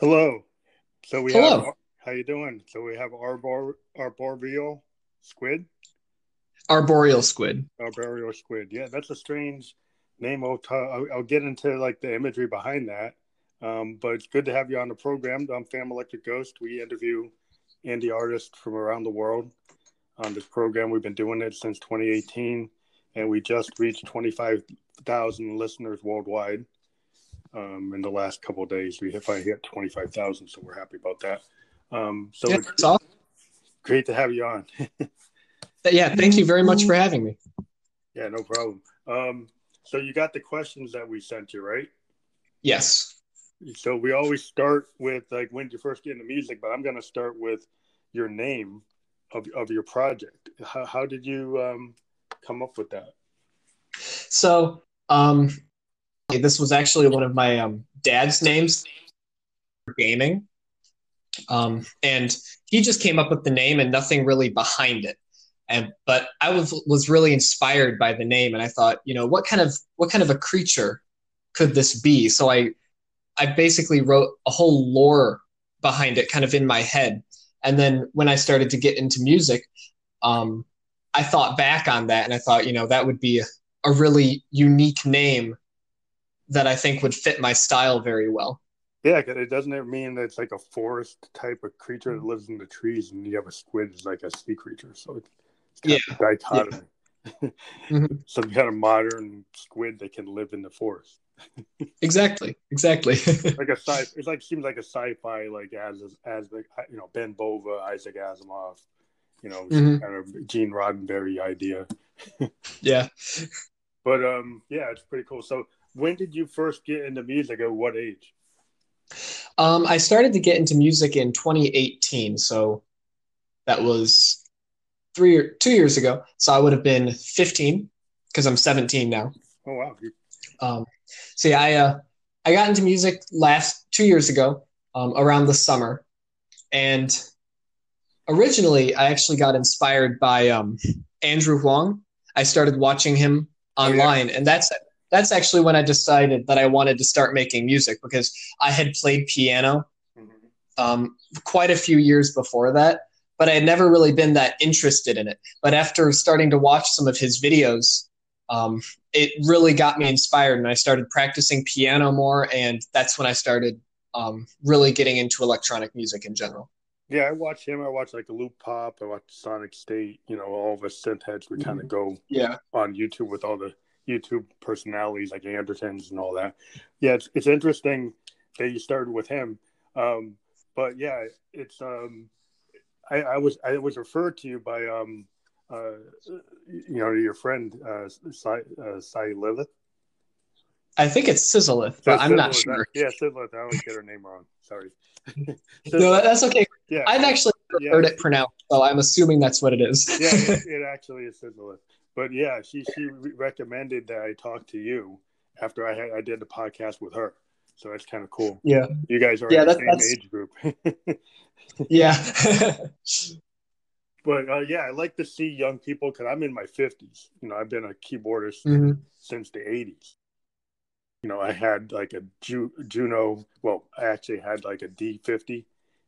Hello. So we Hello. have how you doing? So we have arbor arboreal squid, Arboreal squid. arboreal squid. Yeah, that's a strange name. I'll, t- I'll, I'll get into like the imagery behind that. Um, but it's good to have you on the program. I'm Fam Electric Ghost. We interview indie artists from around the world on this program. We've been doing it since 2018, and we just reached 25,000 listeners worldwide. Um, in the last couple of days, we finally hit 25,000, so we're happy about that. Um, so Yeah, it's awesome. great to have you on. Yeah, thank you very much for having me. yeah, no problem. Um, so you got the questions that we sent you, right? Yes. So we always start with like when did you first get into music, but I'm going to start with your name of of your project. How, how did you um, come up with that? So, um, this was actually one of my um, dad's names for gaming. Um, and he just came up with the name and nothing really behind it. And but I was was really inspired by the name, and I thought, you know, what kind of what kind of a creature could this be? So I I basically wrote a whole lore behind it, kind of in my head. And then when I started to get into music, um, I thought back on that, and I thought, you know, that would be a really unique name that I think would fit my style very well. Yeah, it doesn't it mean that it's like a forest type of creature that lives in the trees, and you have a squid is like a sea creature. So it's, it's kind of a dichotomy. Mhm. Some kind of modern squid that can live in the forest. Exactly, exactly. like a sci it's like seems like a sci-fi like as as the you know Ben Bova, Isaac Asimov, you know, Mhm. kind of Gene Roddenberry idea. yeah. But um yeah, it's pretty cool. So when did you first get into music at what age? Um, I started to get into music in 2018, so that was three or two years ago. So I would have been 15 because I'm 17 now. Oh wow. Um, so yeah, I uh, I got into music last two years ago, um, around the summer, and originally I actually got inspired by um, Andrew Huang. I started watching him Oh, yeah. online, and that's that's actually when I decided that I wanted to start making music because I had played piano um, quite a few years before that, but I had never really been that interested in it. But after starting to watch some of his videos, um, it really got me inspired, and I started practicing piano more, and that's when I started um, really getting into electronic music in general. Yeah, I watch him. I watch like a Loopop. I watch Sonic State. You know, all of us synth heads. We kind of go Yeah. on YouTube with all the YouTube personalities like Andertons and all that. Yeah, it's it's interesting that you started with him. Um, but yeah, it's um, I, I was I was referred to you by um, uh, you know, your friend uh, Cy, uh, Cy Lilith. I think it's Sizzleth, but I'm not sure. Yeah, Sizzlith. I always get her name wrong. Sorry. No, that's okay. yeah, I've actually Yeah. heard it pronounced, so I'm assuming that's what it is. yeah, it, it actually is Sizzleth. But yeah, she she recommended that I talk to you after I had I did the podcast with her. So that's kind of cool. yeah. You guys are Yeah, in the same that's- age group. Yeah. but uh, yeah, I like to see young people because I'm in my 50s. You know, I've been a keyboardist Mhm. since the 80s. You know, I had like a Ju- Juno. Well, I actually had like a D50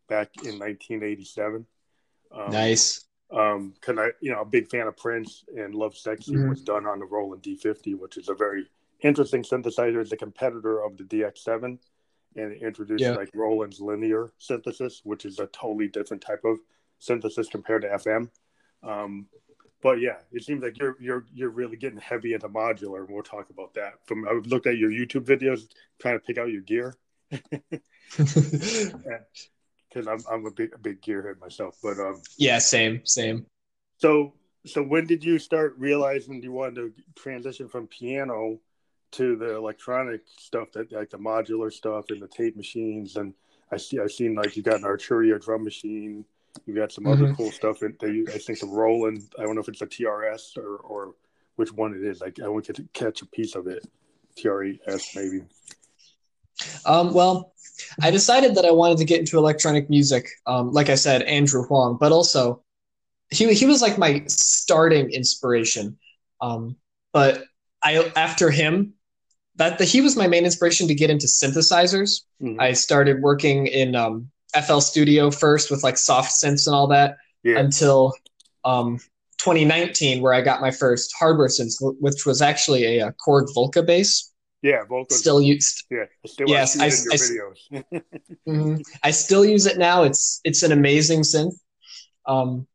back in 1987. Um, Nice. Um because i you know a big fan of prince and Lovesexy Mhm. was done on the roland d50 which is a very interesting synthesizer it's a competitor of the dx7 and it introduced Yeah. like roland's linear synthesis which is a totally different type of synthesis compared to fm um but yeah it seems like you're you're you're really getting heavy into modular and we'll talk about that from i've looked at your youtube videos trying to pick out your gear because i'm, I'm a big a big gearhead myself but um yeah, same, same. So, so when did you start realizing you wanted to transition from piano to the electronic stuff that like the modular stuff and the tape machines? And I see, I've seen like you got an Arturia drum machine. You got some other Mhm. cool stuff. That they, I think the Roland. I don't know if it's a TRS or or which one it is. Like I want to catch a piece of it. TRS maybe. Um, well, I decided that I wanted to get into electronic music. Um, like I said, Andrew Huang, but also he he was like my starting inspiration. Um, but I after him, that the, he was my main inspiration to get into synthesizers. Mm-hmm. I started working in um, FL Studio first with like soft synths and all that yeah. until um, 2019, where I got my first hardware synth, which was actually a, a Korg Volca bass. Yeah. Still used. Yeah, still yes, I, I, mm-hmm. I still use it now. It's it's an amazing synth. Um,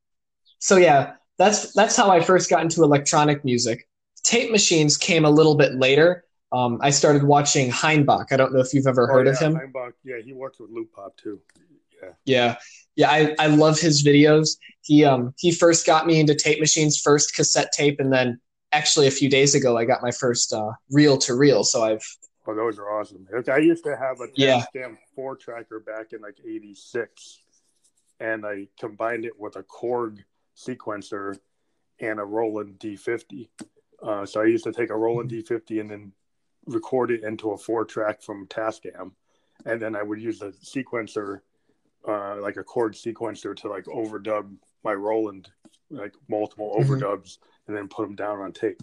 so yeah, that's that's how I first got into electronic music. Tape machines came a little bit later. Um, I started watching Heinbach. I don't know if you've ever oh, heard yeah, of him. Heinbach, yeah, he works with Loopop too. Yeah, yeah, yeah. I, I love his videos. He um he first got me into tape machines, first cassette tape, and then actually a few days ago I got my first uh, reel to reel. So I've oh those are awesome. I used to have a yeah. four tracker back in like '86, and I combined it with a Korg sequencer and a Roland D50. Uh, so I used to take a Roland D50 and then record it into a four track from Tascam, and then I would use the sequencer, uh, like a Korg sequencer, to like overdub my Roland, like multiple mm-hmm. overdubs, and then put them down on tape.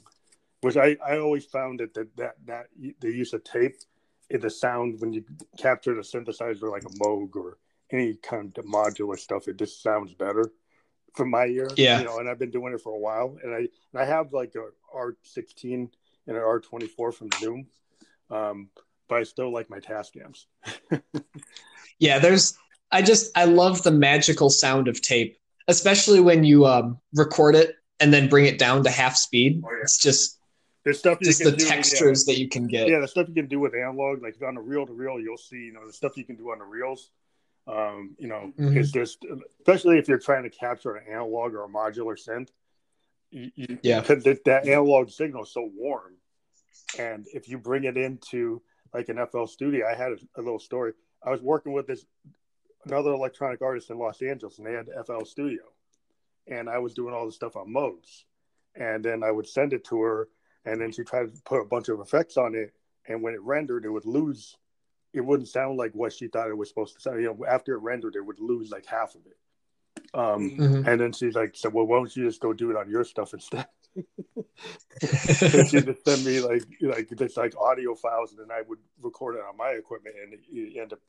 Which I, I always found that that that, that the use of tape, the sound when you capture the synthesizer like a Moog or any kind of modular stuff, it just sounds better from my ear. Yeah. You know, and I've been doing it for a while, and I and I have like a R16 and an R24 from Zoom, um, but I still like my Tascams. yeah, there's. I just I love the magical sound of tape, especially when you um, record it and then bring it down to half speed. Oh, yeah. It's just there's stuff just the do, textures yeah. that you can get. Yeah, the stuff you can do with analog, like on a reel to reel, you'll see, you know, the stuff you can do on the reels. Um, you know, mm-hmm. it's just especially if you're trying to capture an analog or a modular synth. You, you, yeah, that, that analog signal is so warm, and if you bring it into like an FL Studio, I had a, a little story. I was working with this another electronic artist in Los Angeles, and they had FL Studio, and I was doing all the stuff on Moogs, and then I would send it to her, and then she tried to put a bunch of effects on it, and when it rendered, it would lose it wouldn't sound like what she thought it was supposed to sound. You know, after it rendered, it would lose like half of it. Um, mm-hmm. And then she's like, "So, well, why don't you just go do it on your stuff instead?" she just send me like like this like audio files, and then I would record it on my equipment, and it ended up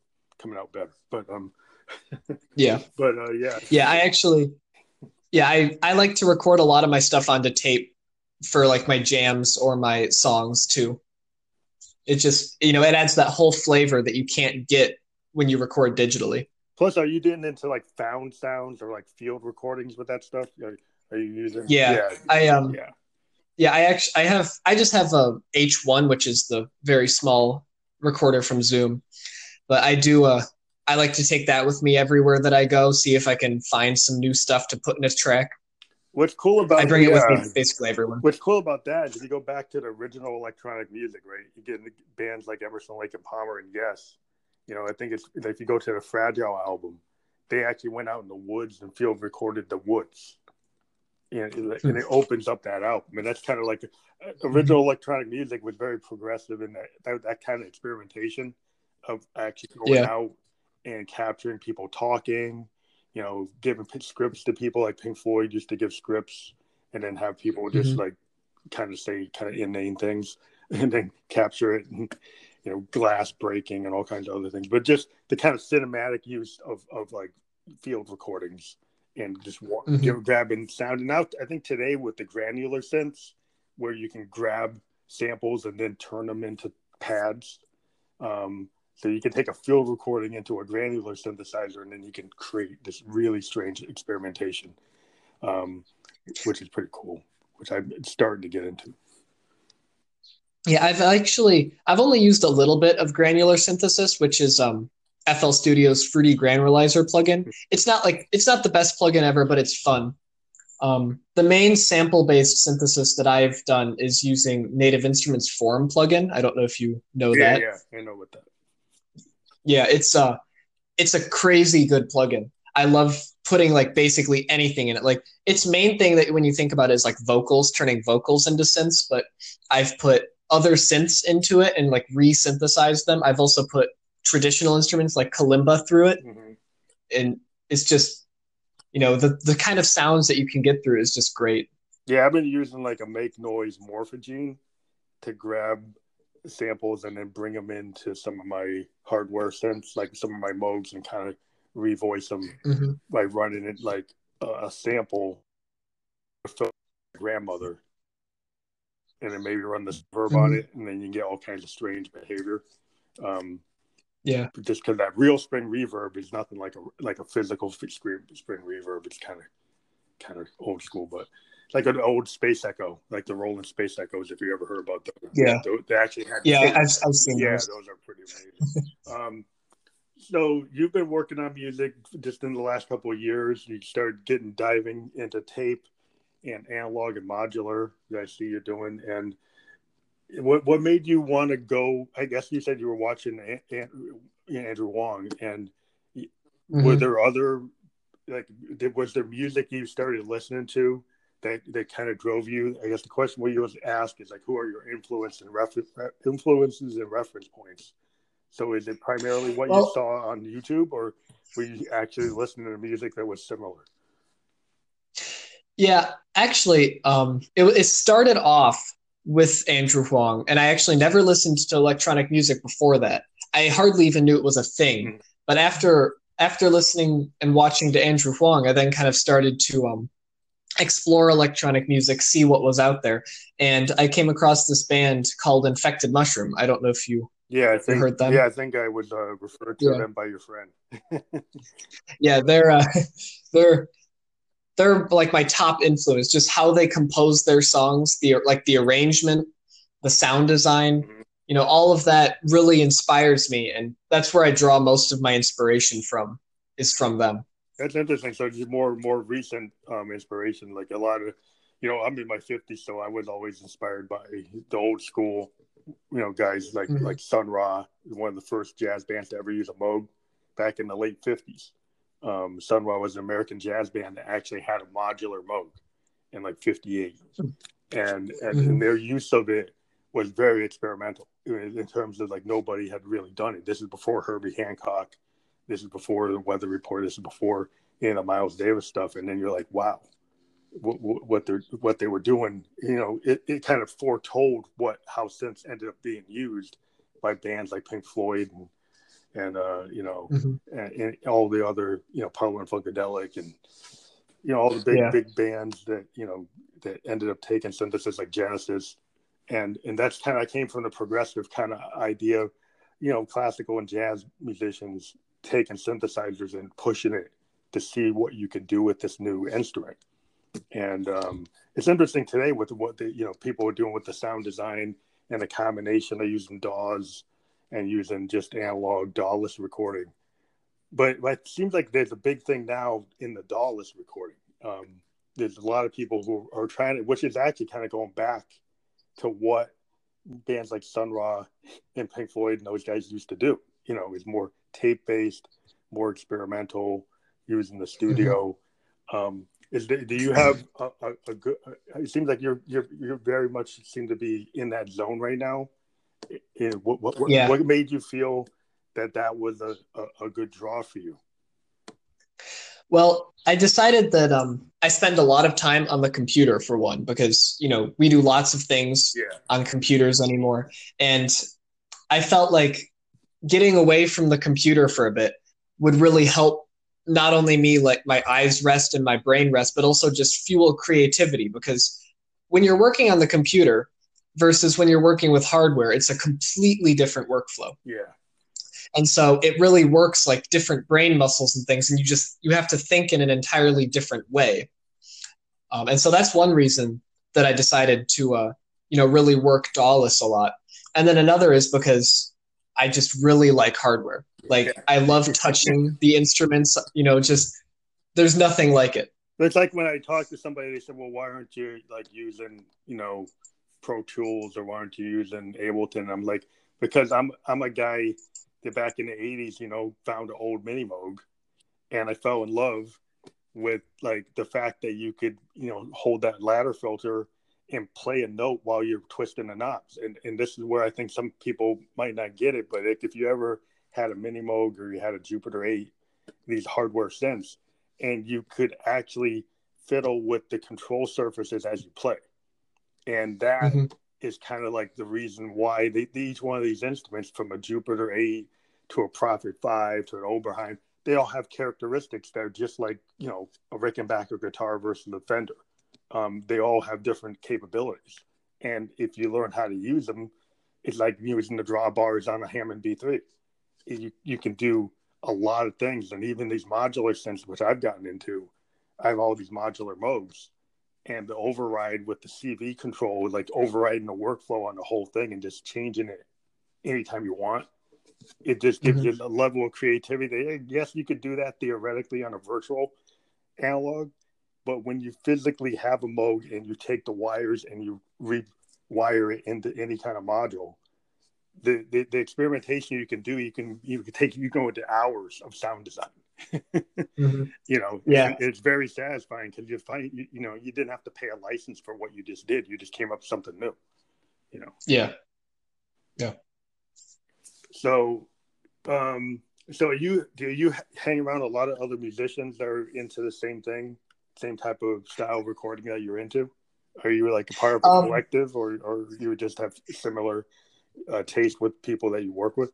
coming out better. But um, yeah, but uh, yeah, yeah. I actually, yeah, I I like to record a lot of my stuff onto tape for like my jams or my songs too it just you know it adds that whole flavor that you can't get when you record digitally. Plus, are you getting into like found sounds or like field recordings with that stuff? Are, are you using? Yeah, yeah, I um, yeah, yeah. I actually I have I just have a H one, which is the very small recorder from Zoom, but I do uh I like to take that with me everywhere that I go. See if I can find some new stuff to put in a track. What's cool about I bring it with me basically everywhere. What's cool about that is if you go back to the original electronic music, right? You get bands like Emerson, Lake and Palmer, and Yes. You know, I think it's if you go to the Fragile album, they actually went out in the woods and field recorded the woods, and, and it hmm. opens up that album. And that's kind of like uh, original electronic music was very progressive in that that, that kind of experimentation of actually going yeah. out and capturing people talking you know, giving scripts to people like Pink Floyd used to give scripts and then have people just mm-hmm. like kind of say kind of inane things and then capture it and you know glass breaking and all kinds of other things but just the kind of cinematic use of of like field recordings and just mm-hmm. grabbing sound and now i think today with the granular synths where you can grab samples and then turn them into pads um, so you can take a field recording into a granular synthesizer, and then you can create this really strange experimentation, um, which is pretty cool. Which I'm starting to get into. Yeah, I've actually I've only used a little bit of granular synthesis, which is um, FL Studio's Fruity Granulizer plugin. It's not like it's not the best plugin ever, but it's fun. Um, the main sample-based synthesis that I've done is using Native Instruments Form plugin. I don't know if you know yeah, that. Yeah, I know what that. Yeah, it's uh it's a crazy good plugin. I love putting like basically anything in it. Like its main thing that when you think about it is like vocals, turning vocals into synths, but I've put other synths into it and like re-synthesized them. I've also put traditional instruments like kalimba through it. Mm-hmm. And it's just you know, the the kind of sounds that you can get through is just great. Yeah, I've been using like a make noise morphogene to grab samples and then bring them into some of my hardware synths, like some of my Moogs, and kind of revoice them mm-hmm. by running it like a, a sample grandmother and then maybe run this verb mm-hmm. on it and then you get all kinds of strange behavior um, yeah just because that real spring reverb is nothing like a like a physical spring, spring reverb it's kind of kind of old school but like an old space echo like the Roland space echoes if you ever heard about them yeah they, they actually had yeah I've, I've seen yeah those. those are pretty amazing um, so you've been working on music just in the last couple of years. You started getting diving into tape and analog and modular that I see you doing. And what what made you want to go? I guess you said you were watching Andrew Huang, and mm-hmm. were there other like did, was there music you started listening to that that kind of drove you? I guess the question we always ask is like, who are your influence and refer- influences and reference points? So is it primarily what well, you saw on YouTube, or were you actually listening to music that was similar? Yeah, actually, um, it, it started off with Andrew Huang, and I actually never listened to electronic music before that. I hardly even knew it was a thing. Mm-hmm. But after after listening and watching to Andrew Huang, I then kind of started to um, explore electronic music, see what was out there, and I came across this band called Infected Mushroom. I don't know if you yeah, I think, heard them. Yeah, I think I would uh, refer to yeah. them by your friend. yeah, they're uh, they're they're like my top influence. Just how they compose their songs, the like the arrangement, the sound design. Mm-hmm. You know, all of that really inspires me, and that's where I draw most of my inspiration from. Is from them. That's interesting. So, just more more recent um, inspiration, like a lot of, you know, I'm in my 50s, so I was always inspired by the old school you know, guys like mm-hmm. like Sun Ra, one of the first jazz bands to ever use a Moog back in the late fifties. Um, Sun Ra was an American jazz band that actually had a modular Moog in like '58, and and, mm-hmm. and, their use of it was very experimental in terms of like nobody had really done it. This is before Herbie Hancock, this is before the Weather Report, this is before you know Miles Davis stuff, and then you're like, wow, what, what they what they were doing, you know, it, it kind of foretold what how synths ended up being used by bands like Pink Floyd and and uh, you know mm-hmm. and, and, all the other you know Parliament Funkadelic and you know all the big yeah. big bands that you know that ended up taking synthesis like Genesis and and that's kind of I came from the progressive kind of idea, you know, classical and jazz musicians taking synthesizers and pushing it to see what you can do with this new instrument and um, it's interesting today with what the you know people are doing with the sound design and the combination of using DAWs and using just analog DAWless recording. But, it seems like there's a big thing now in the DAWless recording. Um, there's a lot of people who are trying to, which is actually kind of going back to what bands like Sun Ra and Pink Floyd and those guys used to do. You know, is more tape based, more experimental, using the studio. Mm-hmm. Um, is there, do you have a, a, a, good? It seems like you're you're you're very much seem to be in that zone right now. what what, yeah. what made you feel that that was a, a, a good draw for you? Well, I decided that um, I spend a lot of time on the computer for one because you know we do lots of things yeah. on computers anymore, and I felt like getting away from the computer for a bit would really help not only me like my eyes rest and my brain rest, but also just fuel creativity because when you're working on the computer versus when you're working with hardware, it's a completely different workflow. Yeah. And so it really works like different brain muscles and things, and you just you have to think in an entirely different way. Um, and so that's one reason that I decided to uh, you know really work DAWless a lot. And then another is because I just really like hardware. Like I love touching the instruments. You know, just there's nothing like it. It's like when I talk to somebody, they said, "Well, why aren't you like using you know Pro Tools or why aren't you using Ableton?" I'm like, because I'm I'm a guy that back in the '80s, you know, found an old Mini Moog, and I fell in love with like the fact that you could you know hold that ladder filter and play a note while you're twisting the knobs. And and this is where I think some people might not get it, but if you ever had a Mini Moog or you had a Jupiter 8, these hardware synths, and you could actually fiddle with the control surfaces as you play. And that mm-hmm. is kind of like the reason why they, each one of these instruments, from a Jupiter 8 to a Prophet 5 to an Oberheim, they all have characteristics that are just like, you know, a Rickenbacker guitar versus a Fender. Um, they all have different capabilities. And if you learn how to use them, it's like using the drawbars on a Hammond B3. You, you can do a lot of things. And even these modular synths, which I've gotten into, I have all these modular Moogs and the override with the CV control, like overriding the workflow on the whole thing and just changing it anytime you want. It just gives mm-hmm. you a level of creativity. Yes, you could do that theoretically on a virtual analog, but when you physically have a Moog and you take the wires and you rewire it into any kind of module, the, the, the experimentation you can do, you can you can take you go into hours of sound design mm-hmm. You know, yeah, it's very satisfying because you find you, you know you didn't have to pay a license for what you just did. You just came up with something new. You know. Yeah. Yeah. So, um, so you do you hang around a lot of other musicians that are into the same thing, same type of style recording that you're into? Are you like a part of a um, collective, or or you just have similar uh, taste with people that you work with?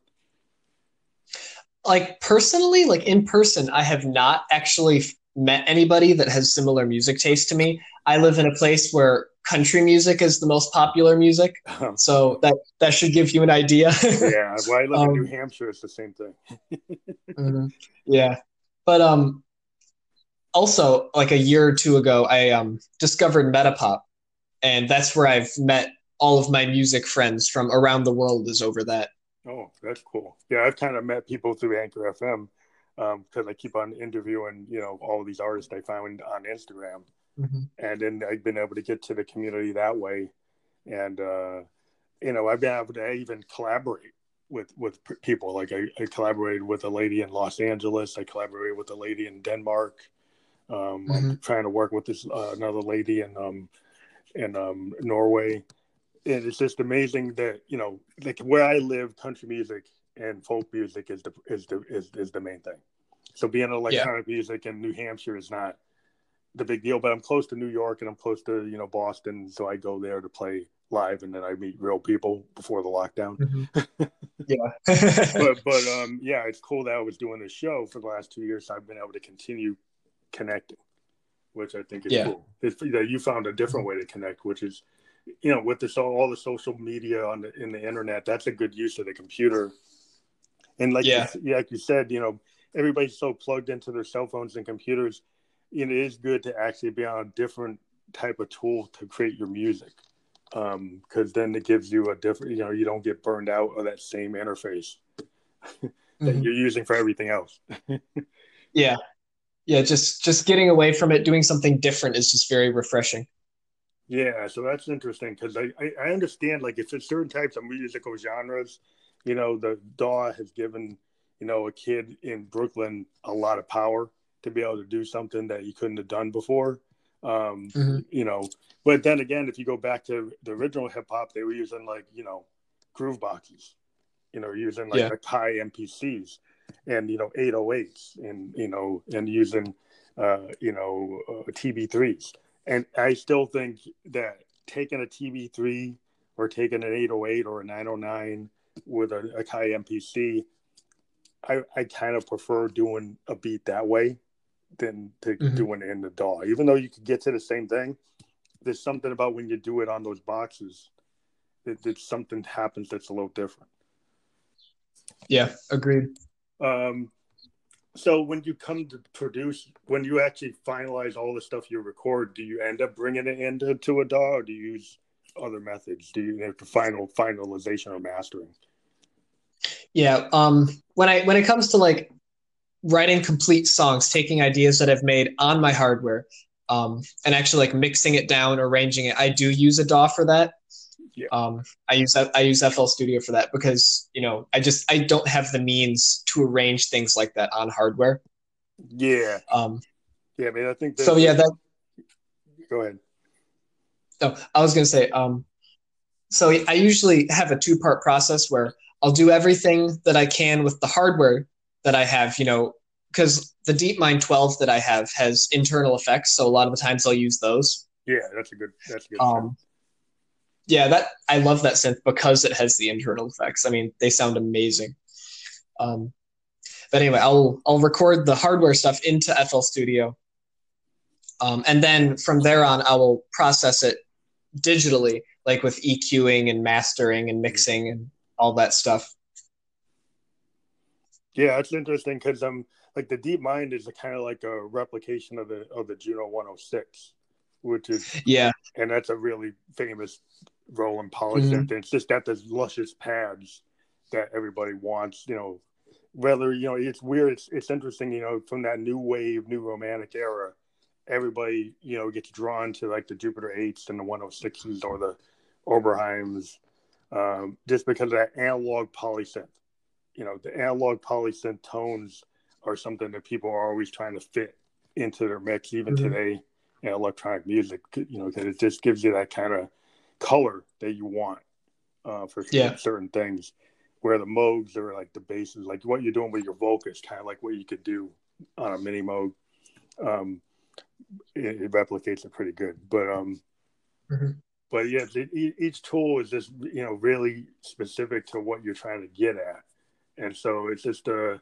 like personally, like in person, I have not actually met anybody that has similar music taste to me. I live in a place where country music is the most popular music, so that that should give you an idea. yeah, well, I live um, in New Hampshire. It's the same thing. mm-hmm. Yeah, but um, also like a year or two ago, I um discovered Metapop, and that's where I've met all of my music friends from around the world. Is over that. Oh, that's cool. Yeah, I've kind of met people through Anchor FM because um, I keep on interviewing, you know, all of these artists I found on Instagram, mm-hmm. and then I've been able to get to the community that way, and uh, you know, I've been able to even collaborate with with people. Like I, I collaborated with a lady in Los Angeles. I collaborated with a lady in Denmark. Um, mm-hmm. I'm trying to work with this uh, another lady in um, in um, Norway and it's just amazing that you know, like where I live, country music and folk music is the is the is, is the main thing. So being electronic yeah. music in New Hampshire is not the big deal, but I'm close to New York and I'm close to you know Boston, so I go there to play live, and then I meet real people before the lockdown. Mm-hmm. yeah, but but um yeah, it's cool that I was doing this show for the last two years. So I've been able to continue connecting, which I think is yeah. cool. It's, you, know, you found a different way to connect, which is you know, with this all the social media on the in the internet, that's a good use of the computer. And like yeah. you, like you said, you know, everybody's so plugged into their cell phones and computers. You know, it is good to actually be on a different type of tool to create your music, because um, then it gives you a different. You know, you don't get burned out of that same interface that mm-hmm. you're using for everything else. yeah, yeah. Just just getting away from it, doing something different is just very refreshing. Yeah, so that's interesting because I, I, I, understand like if it's certain types of musical genres. You know, the DAW has given you know a kid in Brooklyn a lot of power to be able to do something that he couldn't have done before. Um, mm-hmm. You know, but then again, if you go back to the original hip hop, they were using like you know groove boxes, you know, using like, yeah. like high MPCs and you know 808s and you know and using uh, you know uh, TB3s and I still think that taking a TB3 or taking an 808 or a 909 with a, a Kai MPC, I, I kind of prefer doing a beat that way than to mm-hmm. doing it in the DAW. Even though you could get to the same thing, there's something about when you do it on those boxes that, that something happens that's a little different. Yeah, agreed. Um, so when you come to produce, when you actually finalize all the stuff you record, do you end up bringing it into to a DAW, or do you use other methods? Do you have the final finalization or mastering? Yeah, um, when I when it comes to like writing complete songs, taking ideas that I've made on my hardware, um, and actually like mixing it down, arranging it, I do use a DAW for that. Yeah. Um, I use I use FL Studio for that because you know I just I don't have the means to arrange things like that on hardware. Yeah. Um, yeah, I mean I think so. Yeah, that. Go ahead. Oh, I was gonna say. Um, so I usually have a two part process where I'll do everything that I can with the hardware that I have. You know, because the DeepMind 12 that I have has internal effects, so a lot of the times I'll use those. Yeah, that's a good. That's a good. Um, yeah, that I love that synth because it has the internal effects. I mean, they sound amazing. Um, but anyway, I'll I'll record the hardware stuff into FL Studio, um, and then from there on, I will process it digitally, like with EQing and mastering and mixing and all that stuff. Yeah, it's interesting because um, like the Deep Mind is kind of like a replication of the of the Juno 106, which is yeah, and that's a really famous Roland polished mm-hmm. It's just got those luscious pads that everybody wants. You know, whether you know it's weird. It's it's interesting. You know, from that new wave, new romantic era, everybody you know gets drawn to like the Jupiter eights and the 106s or the Oberheims, um, just because of that analog polysynth. You know, the analog polysynth tones are something that people are always trying to fit into their mix, even mm-hmm. today in electronic music. You know, because it just gives you that kind of color that you want uh, for yeah. certain things. Where the Moogs are like the bases, like what you're doing with your vocus, kind of like what you could do on a mini Moog. Um, it, it, replicates it pretty good, but um, mm-hmm. but yeah, it, each tool is just you know really specific to what you're trying to get at, and so it's just a.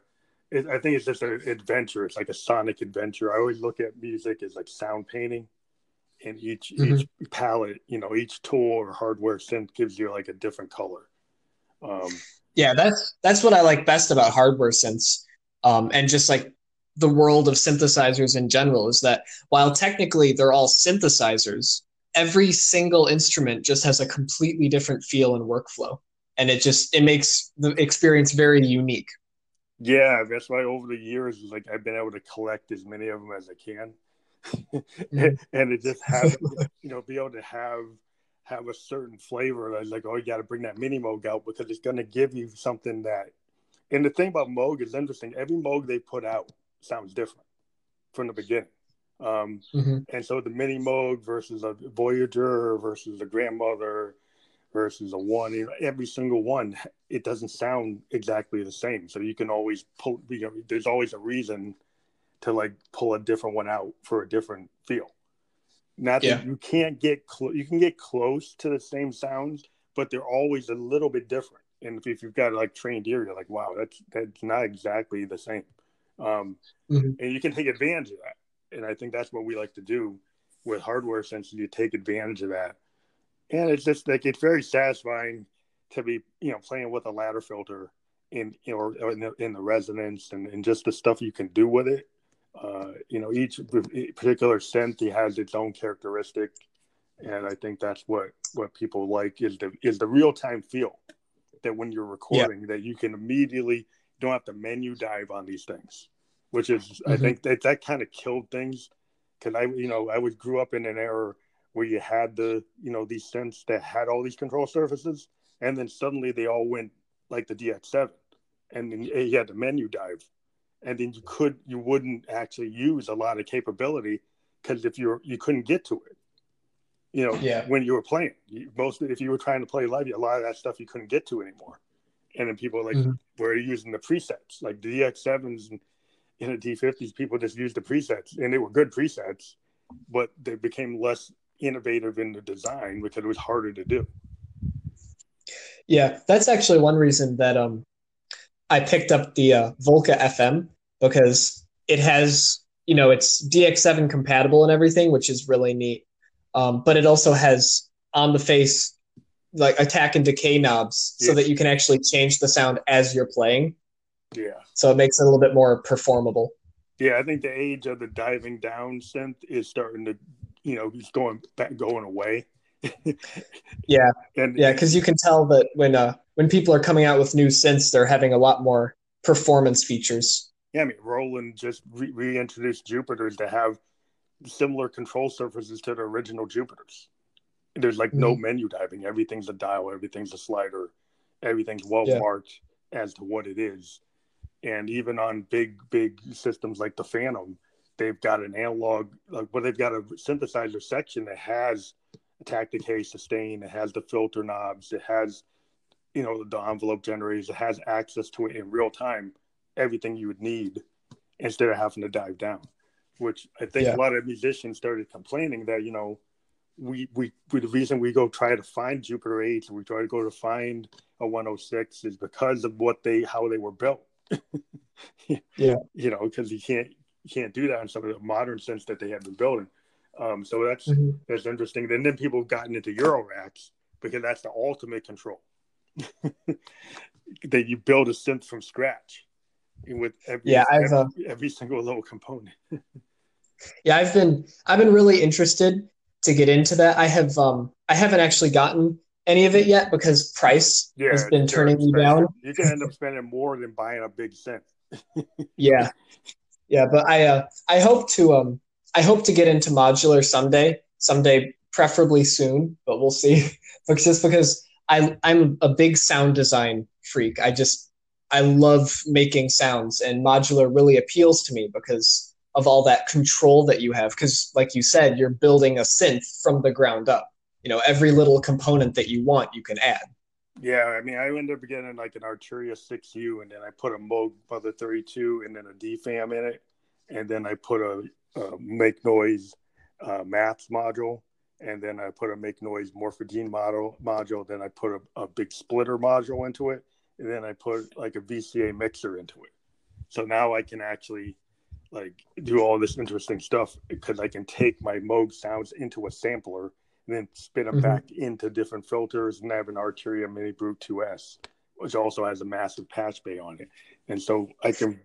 It, I think it's just an adventure. It's like a sonic adventure. I always look at music as like sound painting and each mm-hmm. each palette, you know, each tool or hardware synth gives you like a different color. Um, yeah, that's that's what I like best about hardware synths, um, and just like the world of synthesizers in general is that while technically they're all synthesizers, every single instrument just has a completely different feel and workflow, and it just it makes the experience very unique. Yeah, that's why over the years, like I've been able to collect as many of them as I can mm-hmm. and it just has you know be able to have have a certain flavor that's like oh you got to bring that mini moog out because it's going to give you something that and the thing about moog is interesting every moog they put out sounds different from the beginning um, mm-hmm. and so the mini moog versus a voyager versus a grandmother versus a one you know, every single one it doesn't sound exactly the same so you can always pull you know there's always a reason to like pull a different one out for a different feel. Not that yeah. you can't get close, you can get close to the same sounds, but they're always a little bit different. And if, if you've got like trained ear, you're like, wow, that's that's not exactly the same. Um, mm-hmm. And you can take advantage of that. And I think that's what we like to do with hardware, since you take advantage of that. And it's just like it's very satisfying to be, you know, playing with a ladder filter in or in the, in the resonance and, and just the stuff you can do with it uh, you know, each particular synth has its own characteristic, and I think that's what what people like is the is the real time feel that when you're recording yeah. that you can immediately don't have to menu dive on these things, which is mm-hmm. I think that that kind of killed things because I you know I was grew up in an era where you had the you know these synths that had all these control surfaces, and then suddenly they all went like the DX7, and then you had to menu dive and then you could you wouldn't actually use a lot of capability because if you're you couldn't get to it you know yeah. when you were playing you, most if you were trying to play live a lot of that stuff you couldn't get to anymore and then people like mm-hmm. were using the presets like the dx7s and in the d50s people just used the presets and they were good presets but they became less innovative in the design because it was harder to do yeah that's actually one reason that um I picked up the uh, Volca FM because it has you know it's DX7 compatible and everything, which is really neat. Um, but it also has on the face like attack and decay knobs so that you can actually change the sound as you're playing. Yeah. So it makes it a little bit more performable. Yeah, I think the age of the diving down synth is starting to, you know, it's going back, going away. yeah, and yeah, because you can tell that when uh when people are coming out with new synths, they're having a lot more performance features. Yeah, I mean, Roland just re- reintroduced Jupiters to have similar control surfaces to the original Jupiters. There's like mm-hmm. no menu diving. Everything's a dial, everything's a slider, everything's well yeah. marked as to what it is. And even on big, big systems like the Fantom, they've got an analog, like, well, they've got a synthesizer section that has attack decay sustain, it has the filter knobs, it has, you know, the envelope generators, it has access to it in real time everything you would need instead of having to dive down. Which I think yeah. a lot of musicians started complaining that you know we, we, we the reason we go try to find Jupiter 8s, we try to go to find a 106 is because of what they how they were built. yeah, you know, because you can't you can't do that in some of the modern sense that they have been building. Um, so that's mm-hmm. that's interesting. And then people have gotten into Euroracks because that's the ultimate control. that you build a synth from scratch with every yeah, every, uh, every single little component. yeah, I've been I've been really interested to get into that. I have um I haven't actually gotten any of it yet because price yeah, has been turning me down. You can end up spending more than buying a big synth. yeah, yeah, but I uh, I hope to um I hope to get into modular someday, someday preferably soon, but we'll see. but just because I I'm a big sound design freak, I just I love making sounds, and modular really appeals to me because of all that control that you have. Because, like you said, you're building a synth from the ground up. You know, every little component that you want, you can add. Yeah, I mean, I ended up getting like an Arturia 6U, and then I put a Moog Mother 32 and then a DFAM in it. And then I put a, a Make Noise uh, Maths module. And then I put a Make Noise Morphogene model module. Then I put a, a big splitter module into it. And then I put like a VCA mixer into it. So now I can actually like do all this interesting stuff because I can take my Moog sounds into a sampler and then spin them mm-hmm. back into different filters. And I have an Arturia Mini Brute 2S, which also has a massive patch bay on it. And so I can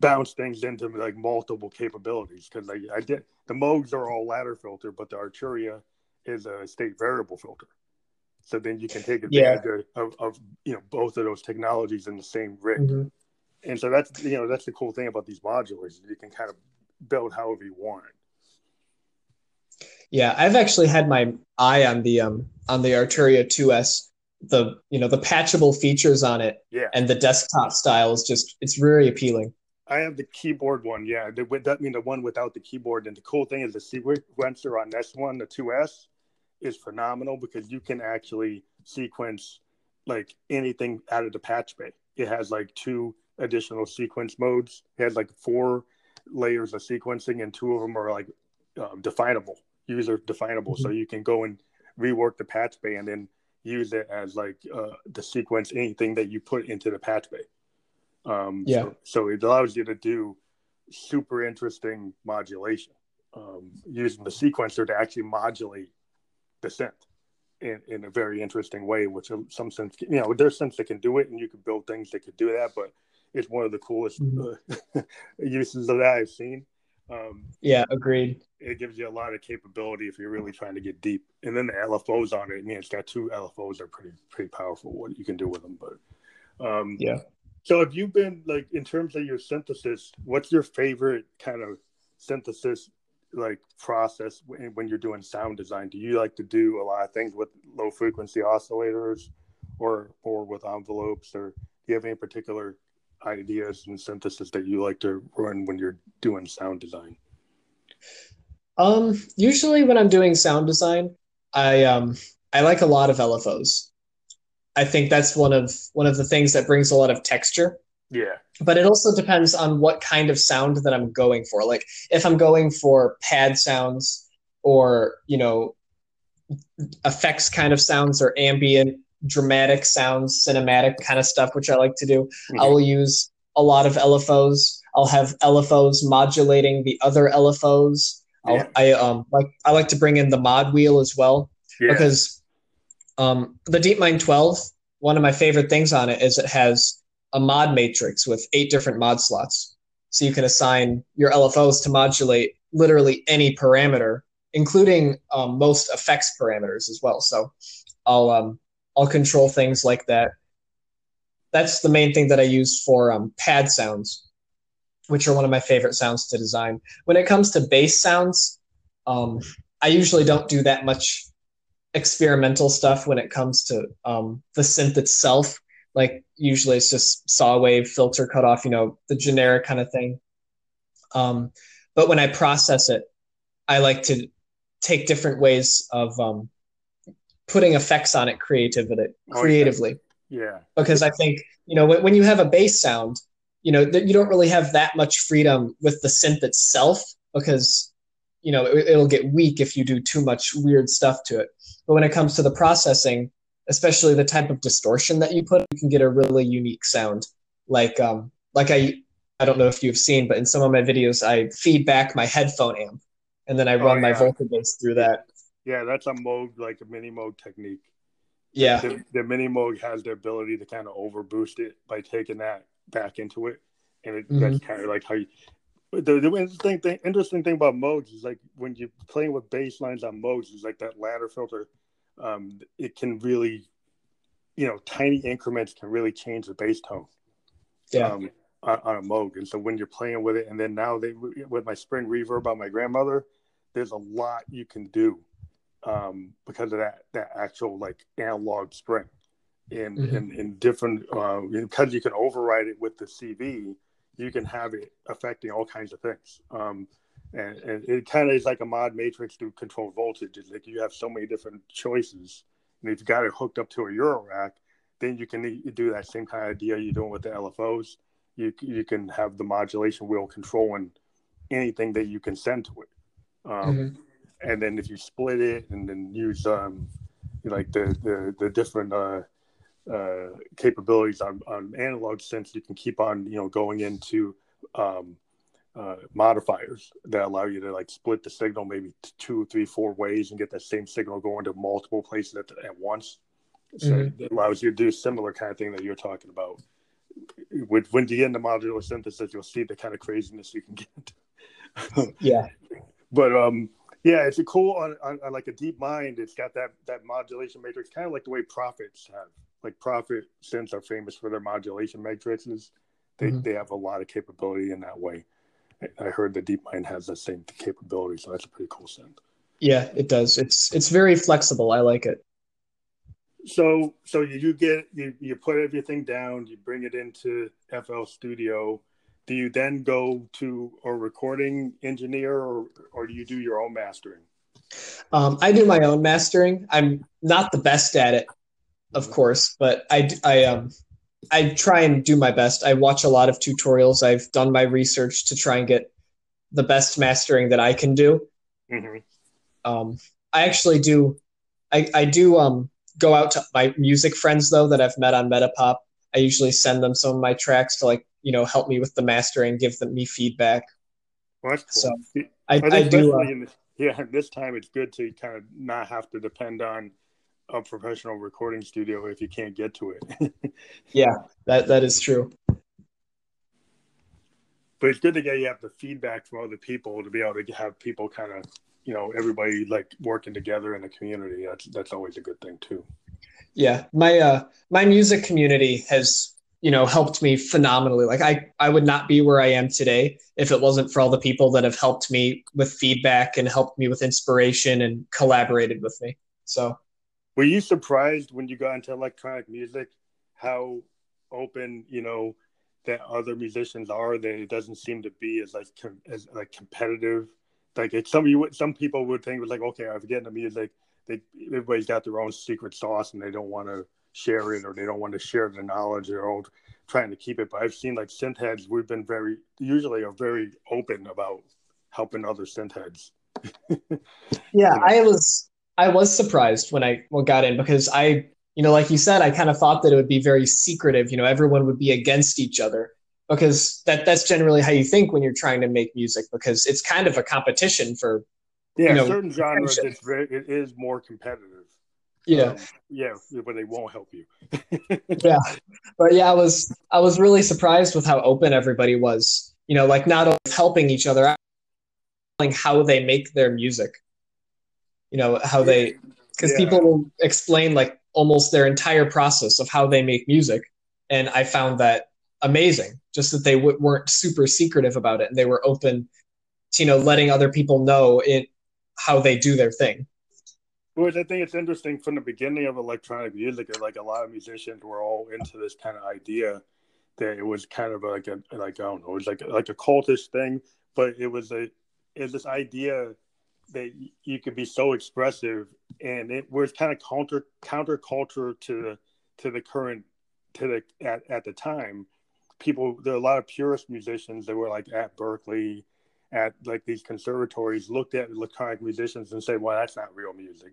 bounce things into like multiple capabilities because I, I did the Moogs are all ladder filter, but the Arturia is a state variable filter. So then you can take advantage yeah. of, of, you know both of those technologies in the same rig. Mm-hmm. And so that's you know that's the cool thing about these modulars. You can kind of build however you want. Yeah, I've actually had my eye on the um on the Arturia 2S. The you know the patchable features on it, yeah, and the desktop style is just it's very appealing. I have the keyboard one, yeah. The, that mean the one without the keyboard. And the cool thing is the sequencer on this one, the 2S, is phenomenal because you can actually sequence like anything out of the patch bay. It has like two additional sequence modes. It has like four layers of sequencing, and two of them are like um, definable user definable. Mm-hmm. So you can go and rework the patch bay and then use it as like uh, the sequence anything that you put into the patch bay. Um, yeah. So, so, it allows you to do super interesting modulation um, using the sequencer to actually modulate the synth in, in a very interesting way, which in some sense, you know, there's sense that can do it and you can build things that could do that, but it's one of the coolest mm-hmm. uh, uses of that I've seen. Um, yeah, agreed. It gives you a lot of capability if you're really trying to get deep. And then the LFOs on it, I mean, it's got two LFOs that are pretty pretty powerful. What you can do with them, but um, yeah. So, have you been like in terms of your synthesis? What's your favorite kind of synthesis like process when you're doing sound design? Do you like to do a lot of things with low frequency oscillators, or or with envelopes, or do you have any particular ideas and synthesis that you like to run when you're doing sound design? Um, usually when I'm doing sound design, I um I like a lot of LFOs. I think that's one of one of the things that brings a lot of texture. Yeah. But it also depends on what kind of sound that I'm going for. Like if I'm going for pad sounds or, you know, effects kind of sounds or ambient dramatic sounds, cinematic kind of stuff, which I like to do. Mm-hmm. I will use a lot of LFOs. I'll have LFOs modulating the other LFOs. Yeah. I um like I like to bring in the mod wheel as well yeah. because um the DeepMind 12 one of my favorite things on it is it has a mod matrix with eight different mod slots. So you can assign your LFOs to modulate literally any parameter, including um, most effects parameters as well. So I'll um, I'll control things like that. That's the main thing that I use for um, pad sounds, which are one of my favorite sounds to design. When it comes to bass sounds, um, I usually don't do that much experimental stuff when it comes to um, the synth itself. Like usually it's just saw wave, filter cutoff, you know, the generic kind of thing. Um, but when I process it, I like to take different ways of um, putting effects on it creatively creatively yeah because i think you know when, when you have a bass sound you know that you don't really have that much freedom with the synth itself because you know it, it'll get weak if you do too much weird stuff to it. But when it comes to the processing, especially the type of distortion that you put, you can get a really unique sound. Like um like I I don't know if you've seen, but in some of my videos I feed back my headphone amp and then I run oh, yeah. my vocal bass through that. Yeah, that's a Moog like a mini Moog technique. Yeah. The, the mini Moog has the ability to kind of overboost it by taking that back into it. And it, mm-hmm. that's kind of like how you the, the interesting thing interesting thing about Moogs is like when you're playing with bass lines on Moogs is like that ladder filter um, it can really, you know, tiny increments can really change the bass tone. Yeah. Um, on, on, a Moog, and so when you're playing with it, and then now they with my spring reverb on my grandmother, there's a lot you can do um, because of that that actual like analog spring, and mm-hmm. in, in different uh, because you can override it with the CV, you can have it affecting all kinds of things. Um, and, and it kind of is like a mod matrix to control voltage. It's like you have so many different choices, and if you got it hooked up to a Eurorack, then you can do that same kind of idea you're doing with the LFOs. You you can have the modulation wheel controlling anything that you can send to it, um, mm-hmm. and then if you split it and then use um, like the the, the different uh, uh, capabilities on, on analog synths, you can keep on you know going into um, uh, modifiers that allow you to like split the signal maybe two, three, four ways and get that same signal going to multiple places at, at once. So mm-hmm. it allows you to do similar kind of thing that you're talking about. With, when you get into modular synthesis, you'll see the kind of craziness you can get. yeah. But um, yeah, it's a cool on, on, on, like a DeepMind. It's got that that modulation matrix, kind of like the way Prophets have. Like Prophet synths are famous for their modulation matrices. They mm-hmm. they have a lot of capability in that way. I heard the DeepMind has the same capability, so that's a pretty cool synth. Yeah, it does. It's it's very flexible. I like it. So so you get you you put everything down, you bring it into FL Studio. Do you then go to a recording engineer, or or do you do your own mastering? Um, I do my own mastering. I'm not the best at it, of course, but I I um I try and do my best. I watch a lot of tutorials. I've done my research to try and get the best mastering that I can do. Mm-hmm. Um, I actually do. I, I do um, go out to my music friends though that I've met on Metapop. I usually send them some of my tracks to like you know help me with the mastering, give them me feedback. Well, cool. So I, I, I do. Uh, this, yeah, this time it's good to kind of not have to depend on a professional recording studio if you can't get to it. yeah, that that is true. But it's good to get you have the feedback from other people to be able to have people kind of you know everybody like working together in the community. That's that's always a good thing too. Yeah, my uh my music community has you know helped me phenomenally. Like I I would not be where I am today if it wasn't for all the people that have helped me with feedback and helped me with inspiration and collaborated with me. So were you surprised when you got into electronic music how open you know that other musicians are that it doesn't seem to be as like as like competitive? Like it, some you some people would think was like okay i get into music. They everybody's got their own secret sauce and they don't want to share it or they don't want to share the knowledge they're all trying to keep it. But i've seen like synth heads we've been very usually are very open about helping other synth heads. Yeah you know? i was I was surprised when I got in because I, you know, like you said, I kind of thought that it would be very secretive. You know, everyone would be against each other because that that's generally how you think when you're trying to make music because it's kind of a competition for. Yeah, you know, certain genres it's very, it is more competitive. Yeah, um, yeah, but they won't help you. yeah, but yeah, I was I was really surprised with how open everybody was. You know, like not helping each other, like how they make their music you know how they because yeah. people explain like almost their entire process of how they make music. And i found that amazing just that they w- weren't super secretive about it. And they were open to you know letting other people know it how they do their thing. Which i think it's interesting from the beginning of electronic music like a lot of musicians were all into this kind of idea that it was kind of like a like i don't know it was like like a cultish thing. But it was a it was this idea that you could be so expressive and it was kind of counter counterculture to the to the current to the at, at the time people there are a lot of purist musicians that were like at berkeley at like these conservatories looked at electronic musicians and say "Well, that's not real music.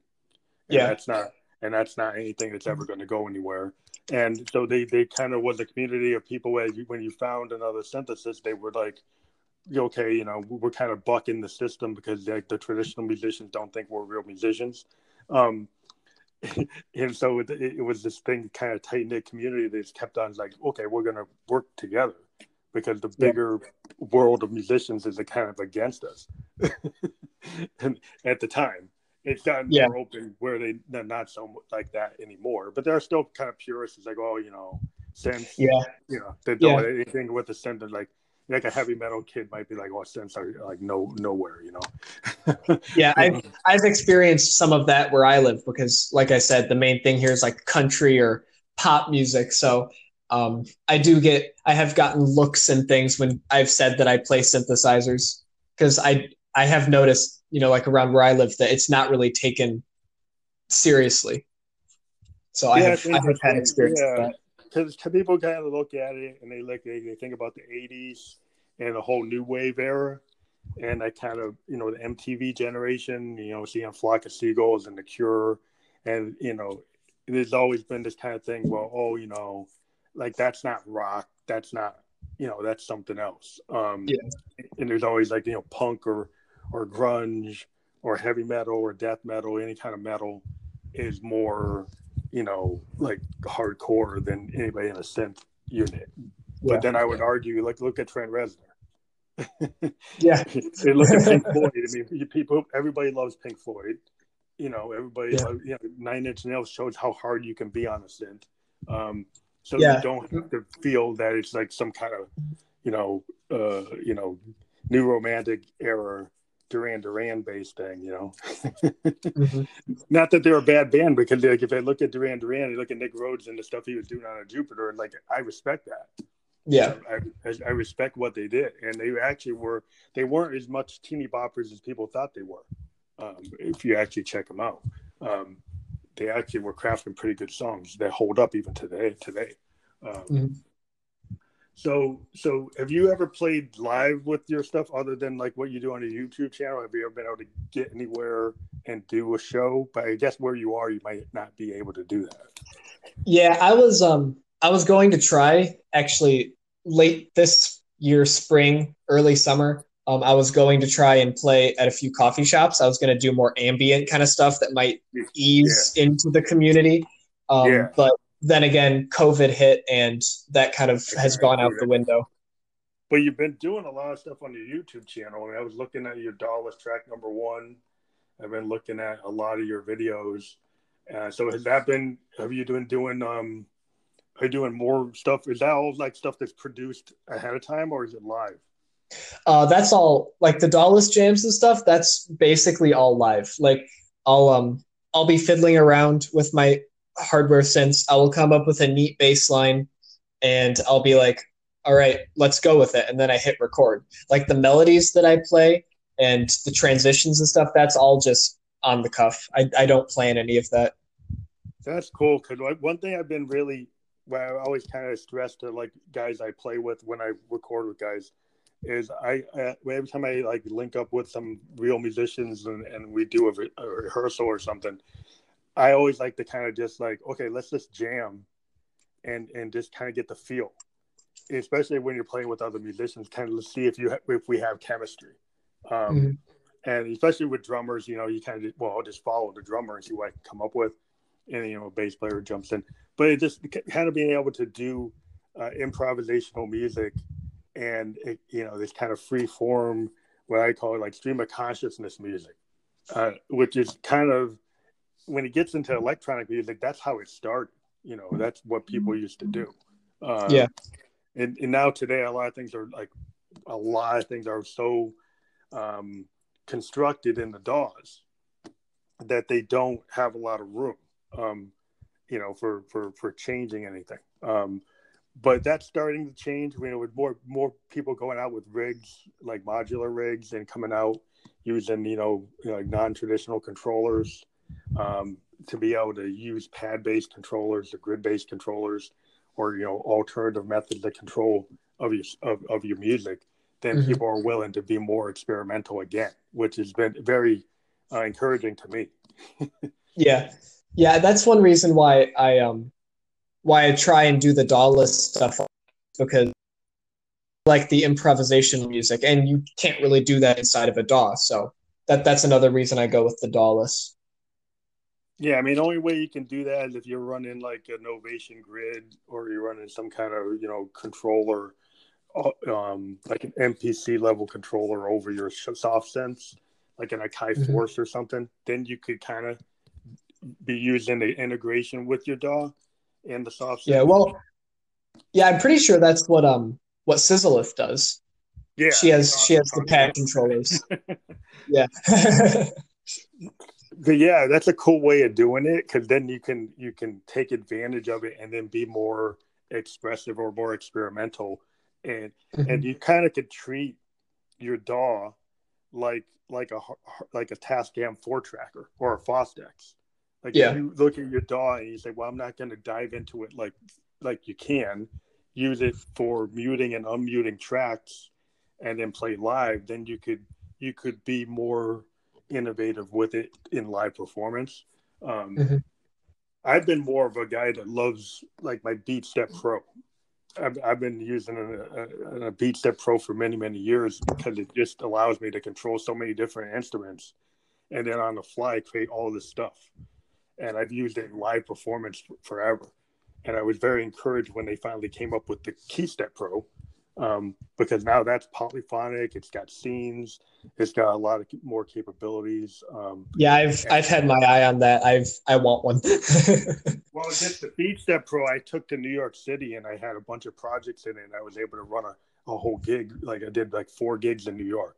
And Yeah. that's not, and that's not anything that's ever going to go anywhere." And so they they kind of was a community of people where you, when you found another synthesist, they were like, "Okay, you know, we're kind of bucking the system because like the traditional musicians don't think we're real musicians." Um, and so it, it was this thing kind of tight knit community that just kept on like, okay, we're gonna work together because the Yeah. bigger world of musicians is kind of against us. and at the time, it's gotten Yeah. more open where they they're not so like that anymore. But there are still kind of purists. It's like, oh, you know, synths, Yeah. you know, they don't anything with the they're Like, like a heavy metal kid might be like, oh, synths are like no nowhere, you know. Yeah, I've I've experienced some of that where I live because, like I said, the main thing here is like country or pop music. So um, I do get I have gotten looks and things when I've said that I play synthesizers because I I have noticed you know like around where I live that it's not really taken seriously. So I have I have had experience Yeah. with that. Because people kind of look at it and they look they, they think about the 80s and the whole new wave era and that kind of you know the mtv generation you know seeing flock of seagulls and the cure and you know there's always been this kind of thing well oh you know like that's not rock that's not you know that's something else um Yeah. and there's always like you know punk or or grunge or heavy metal or death metal any kind of metal is more you know like hardcore than anybody in a synth unit Yeah. but then i would argue like look at trent reznor Yeah, they look at Pink Floyd. I mean, people, everybody loves Pink Floyd. You know, everybody, Yeah. loves, you know, Nine Inch Nails shows how hard you can be on a synth. Um, so Yeah. you don't have to feel that it's like some kind of, you know, uh, you know, new romantic era Duran Duran based thing. You know, Mhm. not that they're a bad band because like if I look at Duran Duran, you look at Nick Rhodes and the stuff he was doing on a Jupiter, and like I respect that. yeah, I, I, I respect what they did, and they actually were. They weren't as much teeny boppers as people thought they were. Um, if you actually check them out, um, they actually were crafting pretty good songs that hold up even today. Today, um, Mhm. So so have you ever played live with your stuff other than like what you do on a YouTube channel? Have you ever been able to get anywhere and do a show? But I guess where you are, you might not be able to do that. Yeah, I was um I was going to try actually late this year spring, early summer. Um, I was going to try and play at a few coffee shops. I was going to do more ambient kind of stuff that might ease into the community. Um, Yeah. But then again, COVID hit and that kind of has gone out the window. But you've been doing a lot of stuff on your YouTube channel. I mean, I was looking at your Dallas track number one. I've been looking at a lot of your videos. Uh, so has that been? Have you been doing? Um, are you doing more stuff? Is that all like stuff that's produced ahead of time, or is it live? Uh, that's all like the Dallas jams and stuff. That's basically all live. Like I'll um I'll be fiddling around with my hardware synths. I will come up with a neat bass line, and I'll be like, "All right, let's go with it." And then I hit record. Like the melodies that I play and the transitions and stuff. That's all just on the cuff. I I don't plan any of that. That's cool. Cause like, one thing I've been really, well, I always kind of stress to like guys I play with when I record with guys, is I uh, every time I like link up with some real musicians and, and we do a, re- a rehearsal or something, I always like to kind of just like okay, let's just jam, and and just kind of get the feel, especially when you're playing with other musicians, kind of see if you ha- if we have chemistry. Um, Mhm. And especially with drummers, you know, you kind of well, I'll just follow the drummer and see what I can come up with and you know a bass player jumps in but it just kind of being able to do uh, improvisational music and it, you know this kind of free form what i call it like stream of consciousness music uh, which is kind of when it gets into electronic music that's how it started you know that's what people used to do uh, Yeah. and, and now today a lot of things are like a lot of things are so um, constructed in the DAWs that they don't have a lot of room um, you know, for for for changing anything. Um, but that's starting to change. You know, with more more people going out with rigs like modular rigs and coming out using you know, you know like non-traditional controllers um, to be able to use pad-based controllers or grid-based controllers or you know alternative methods of control of your of, of your music. then mm-hmm. people are willing to be more experimental again, which has been very uh, encouraging to me. yeah, yeah, that's one reason why I um why I try and do the DAWless stuff because like the improvisation music, and you can't really do that inside of a DAW. So that that's another reason I go with the DAWless. Yeah, I mean, the only way you can do that is if you're running like an Novation grid or you're running some kind of you know controller, uh, um, like an MPC level controller over your soft synths, like an Akai mm-hmm. Force or something. Then you could kind of be using the integration with your DAW and the soft. Yeah, well, yeah, I'm pretty sure that's what um what Sizzlith does. Yeah, she has she has the pad controllers. yeah. yeah, that's a cool way of doing it because then you can you can take advantage of it and then be more expressive or more experimental, and mm-hmm. and you kind of could treat your DAW like like a like a Tascam four tracker or a Fostex. Like yeah. you look at your DAW and you say, "Well, I'm not going to dive into it like like you can. Use it for muting and unmuting tracks, and then play live. Then you could you could be more innovative with it in live performance. Um, mm-hmm. I've been more of a guy that loves like my BeatStep Pro. I've, I've been using a, a, a BeatStep Pro for many many years because it just allows me to control so many different instruments, and then on the fly create all this stuff and I've used it in live performance forever. And I was very encouraged when they finally came up with the KeyStep Pro, um, because now that's polyphonic. It's got scenes. It's got a lot of more capabilities. Um, yeah, I've I've had my eye on that. I've I want one. well, just the KeyStep Pro, I took to New York City, and I had a bunch of projects in it. and I was able to run a, a whole gig. Like I did like four gigs in New York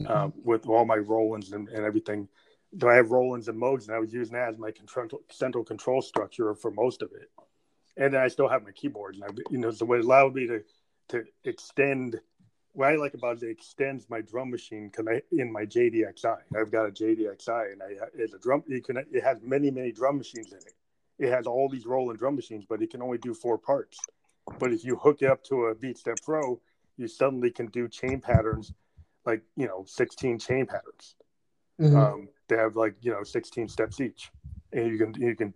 mm-hmm. um, with all my Rolands and, and everything do I have Rolands and Moogs, and I was using that as my control, central control structure for most of it. And then I still have my keyboard, and I, you know, so it allowed me to to extend. What I like about it, it extends my drum machine because I in my JD-Xi, I've got a JD-Xi, and I it's a drum. You can it has many many drum machines in it. It has all these Roland drum machines, but it can only do four parts. But if you hook it up to a BeatStep Pro, you suddenly can do chain patterns, like you know, sixteen chain patterns. Mm-hmm. Um, they have like you know 16 steps each and you can you can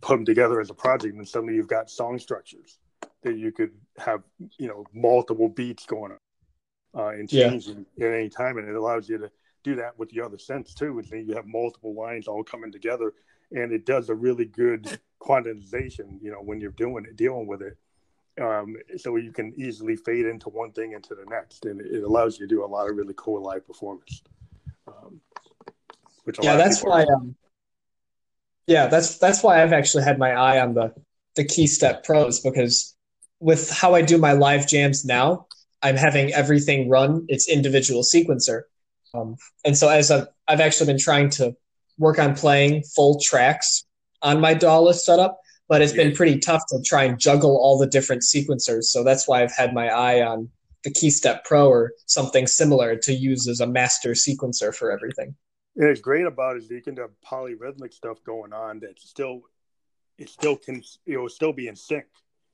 put them together as a project and suddenly you've got song structures that you could have you know multiple beats going on uh, and changing yeah. at any time and it allows you to do that with the other synths too and then you have multiple lines all coming together and it does a really good quantization you know when you're doing it dealing with it um, so you can easily fade into one thing into the next and it allows you to do a lot of really cool live performance um, which yeah, that's why. Um, yeah, that's that's why I've actually had my eye on the the KeyStep Pros because with how I do my live jams now, I'm having everything run its individual sequencer, um, and so as I've, I've actually been trying to work on playing full tracks on my DAWless setup, but it's been pretty tough to try and juggle all the different sequencers. So that's why I've had my eye on the KeyStep Pro or something similar to use as a master sequencer for everything. And it's great about it is you can have polyrhythmic stuff going on that still it still can it will still be in sync.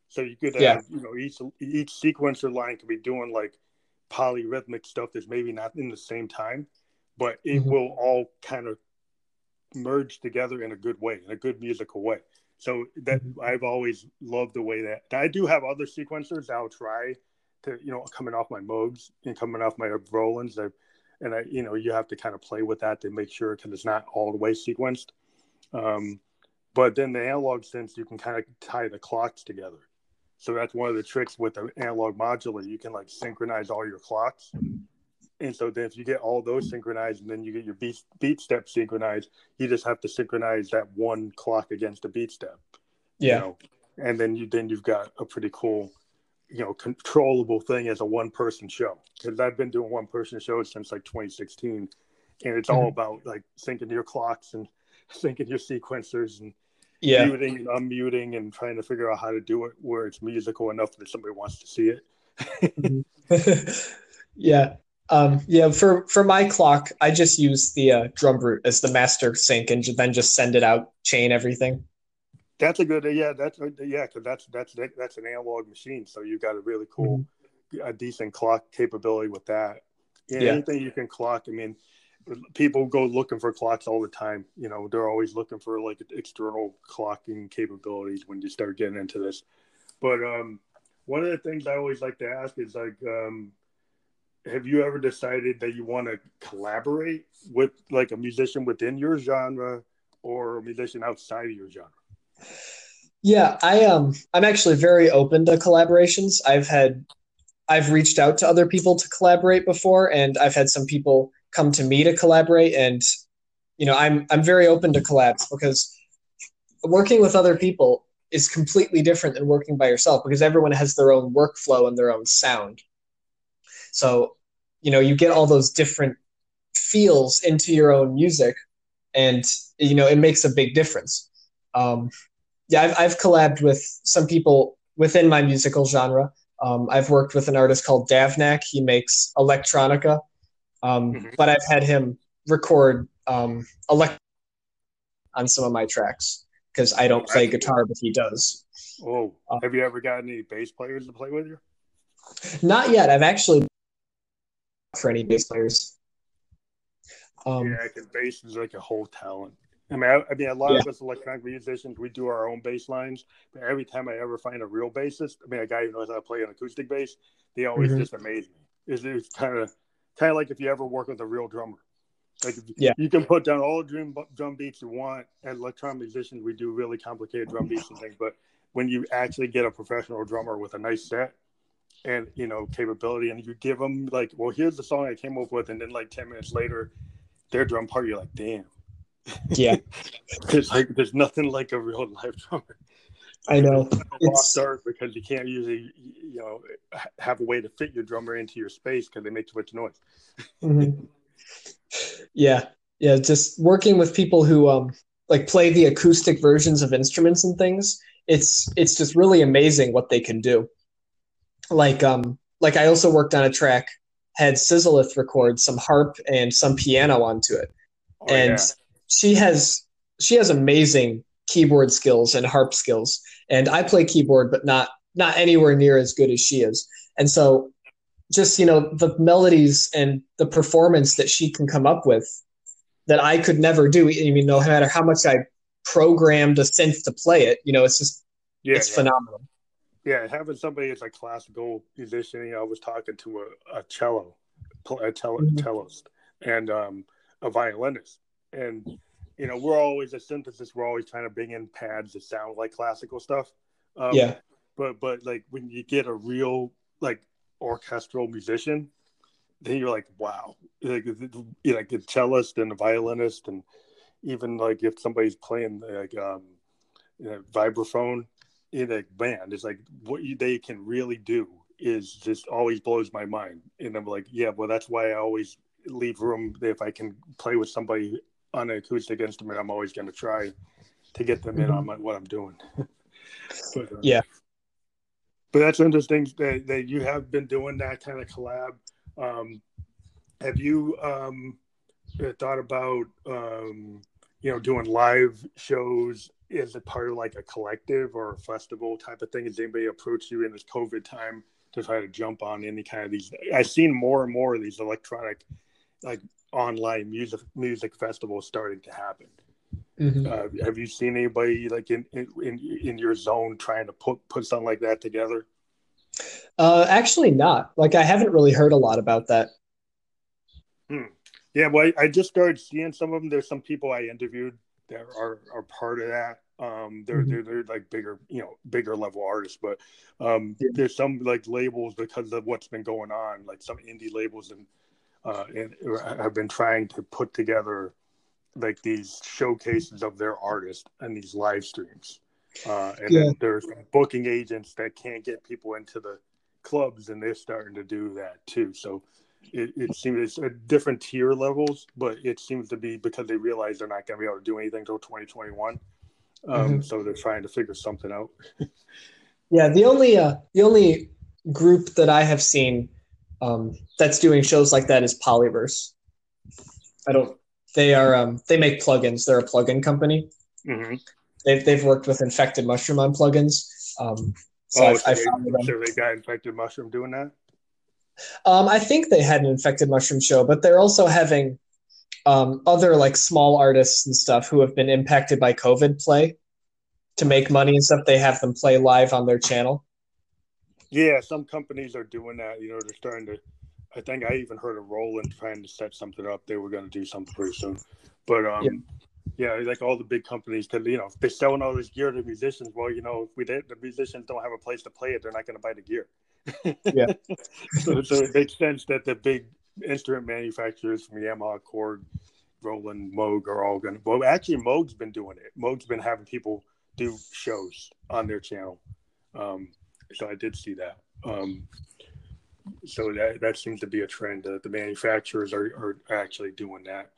So you could have yeah. you know each each sequencer line could be doing like polyrhythmic stuff that's maybe not in the same time, but it mm-hmm. will all kind of merge together in a good way, in a good musical way. So that mm-hmm. I've always loved the way that I do have other sequencers I'll try to, you know, coming off my Moogs and coming off my Rolands. I've and I, you know, you have to kind of play with that to make sure because it's not all the way sequenced. Um, but then the analog synths, you can kind of tie the clocks together. So that's one of the tricks with the analog modular. You can like synchronize all your clocks. And so then if you get all those synchronized and then you get your beat, BeatStep synchronized, you just have to synchronize that one clock against the BeatStep. Yeah. You know? And then you then you've got a pretty cool you know controllable thing as a one person show because I've been doing one person shows since like 2016, and it's mm-hmm. all about like syncing your clocks and syncing your sequencers and yeah. muting and unmuting and trying to figure out how to do it where it's musical enough that somebody wants to see it. mm-hmm. yeah. Um, yeah, for, for my clock, I just use the uh, DrumBrute as the master sync and then just send it out, chain everything. That's a good yeah. That's yeah, because that's that's that's an analog machine. So you've got a really cool, a decent clock capability with that. Yeah, Yeah. Anything you can clock. I mean, people go looking for clocks all the time. You know, they're always looking for like external clocking capabilities when you start getting into this. But um, one of the things I always like to ask is like, um, have you ever decided that you want to collaborate with like a musician within your genre or a musician outside of your genre? Yeah, I um I'm actually very open to collaborations. I've had I've reached out to other people to collaborate before and I've had some people come to me to collaborate and you know, I'm I'm very open to collabs because working with other people is completely different than working by yourself because everyone has their own workflow and their own sound. So, you know, you get all those different feels into your own music and you know, it makes a big difference. Um, yeah, I've, I've collabed with some people within my musical genre. Um, I've worked with an artist called Davnak. He makes electronica, um, Mhm. but I've had him record um, elect on some of my tracks because I don't play guitar, but he does. Oh, Uh, have you ever got any bass players to play with you? Not yet. I've actually for any bass players. Um, yeah, because bass is like a whole talent. I mean, I, I mean, a lot of us electronic musicians, we do our own bass lines. But every time I ever find a real bassist, I mean, a guy who knows how to play an acoustic bass, they always Mhm. just amaze me. It's, it's kind of, kind of like if you ever work with a real drummer. Like, if, Yeah. you can put down all the drum drum beats you want. As electronic musicians, we do really complicated drum beats and things. But when you actually get a professional drummer with a nice set and you know capability, and you give them like, well, here's the song I came up with, and then like ten minutes later, their drum part, you're like, damn. yeah, There's like there's nothing like a real live drummer. I know. It's art because you can't usually you know have a way to fit your drummer into your space because they make too much noise. Mhm. Yeah, yeah. Just working with people who um like play the acoustic versions of instruments and things. It's it's just really amazing what they can do. Like um like I also worked on a track had Sizzleth record some harp and some piano onto it, Oh, and yeah. she has she has amazing keyboard skills and harp skills. And I play keyboard, but not not anywhere near as good as she is. And so just you know the melodies and the performance that she can come up with that I could never do. I mean, no matter how much I programmed a synth to play it, you know, it's just yeah, it's yeah. phenomenal. Yeah, having somebody as a classical musician, you know, I was talking to a, a cello, a cello, Mhm. cellist, and um, a violinist, and you know, we're always a synthesis. We're always trying to bring in pads that sound like classical stuff. Um, Yeah. but but like when you get a real like orchestral musician, then you're like, wow, like you know, like a cellist and a violinist, and even like if somebody's playing like um, you know, vibraphone in a band, it's like what you, they can really do is just always blows my mind. And I'm like, yeah, well, that's why I always leave room if I can play with somebody on an acoustic instrument. I'm always going to try to get them in on my, what I'm doing. but, uh, Yeah. but that's interesting that, that you have been doing that kind of collab. Um, have you um, uh, thought about um, you know doing live shows is it part of like a collective or a festival type of thing? Has anybody approached you in this COVID time to try to jump on any kind of these? I've seen more and more of these electronic, like online music music festivals starting to happen. Mhm. Uh, have you seen anybody like in, in in your zone trying to put put something like that together? Uh, actually, not. Like I haven't really heard a lot about that. Yeah, well, I, I just started seeing some of them. There's some people I interviewed that are are part of that. Um, they're Mhm. they're they're like bigger, you know, bigger level artists, but um, Yeah. there's some like labels because of what's been going on, like some indie labels and uh, and have been trying to put together like these showcases of their artists and these live streams. Uh, and Yeah. then there's booking agents that can't get people into the clubs, and they're starting to do that too. So it, it seems it's at different tier levels, but it seems to be because they realize they're not going to be able to do anything until 2021. Um, Mhm. So they're trying to figure something out. Yeah, the only uh, the only group that I have seen um, that's doing shows like that is Polyverse. I don't. They are. Um, they make plugins. They're a plugin company. hmm They've they've worked with Infected Mushroom on plugins. Um, so oh, I've, so, I they, found them. so they got infected mushroom doing that. Um, I think they had an infected mushroom show, but they're also having um, other like small artists and stuff who have been impacted by COVID play to make money and stuff. They have them play live on their channel. Yeah, some companies are doing that. You know, they're starting to. I think I even heard of Roland trying to set something up. They were going to do something pretty soon, but um, yeah yeah, like all the big companies, because you know they're selling all this gear to musicians. Well, you know, if we did, the musicians don't have a place to play it, they're not going to buy the gear. yeah. so, so it makes sense that the big instrument manufacturers from Yamaha, Korg, Roland, Moog are all going to. Well, actually, Moog's been doing it. Moog's been having people do shows on their channel. Um, so I did see that. Um, so that that seems to be a trend. Uh, the manufacturers are, are actually doing that.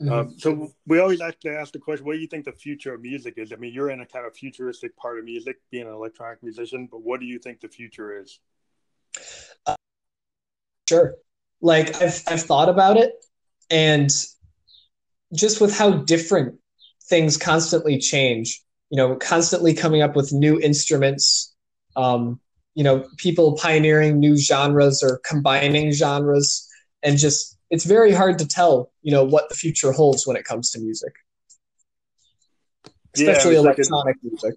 Mm-hmm. Um, so we always like to ask the question: What do you think the future of music is? I mean, you're in a kind of futuristic part of music, being an electronic musician. But what do you think the future is? Uh, sure. Like I've I've thought about it, and just with how different things constantly change, you know, constantly coming up with new instruments, um, you know, people pioneering new genres or combining genres, and just it's very hard to tell, you know, what the future holds when it comes to music, especially yeah, electronic like a, music.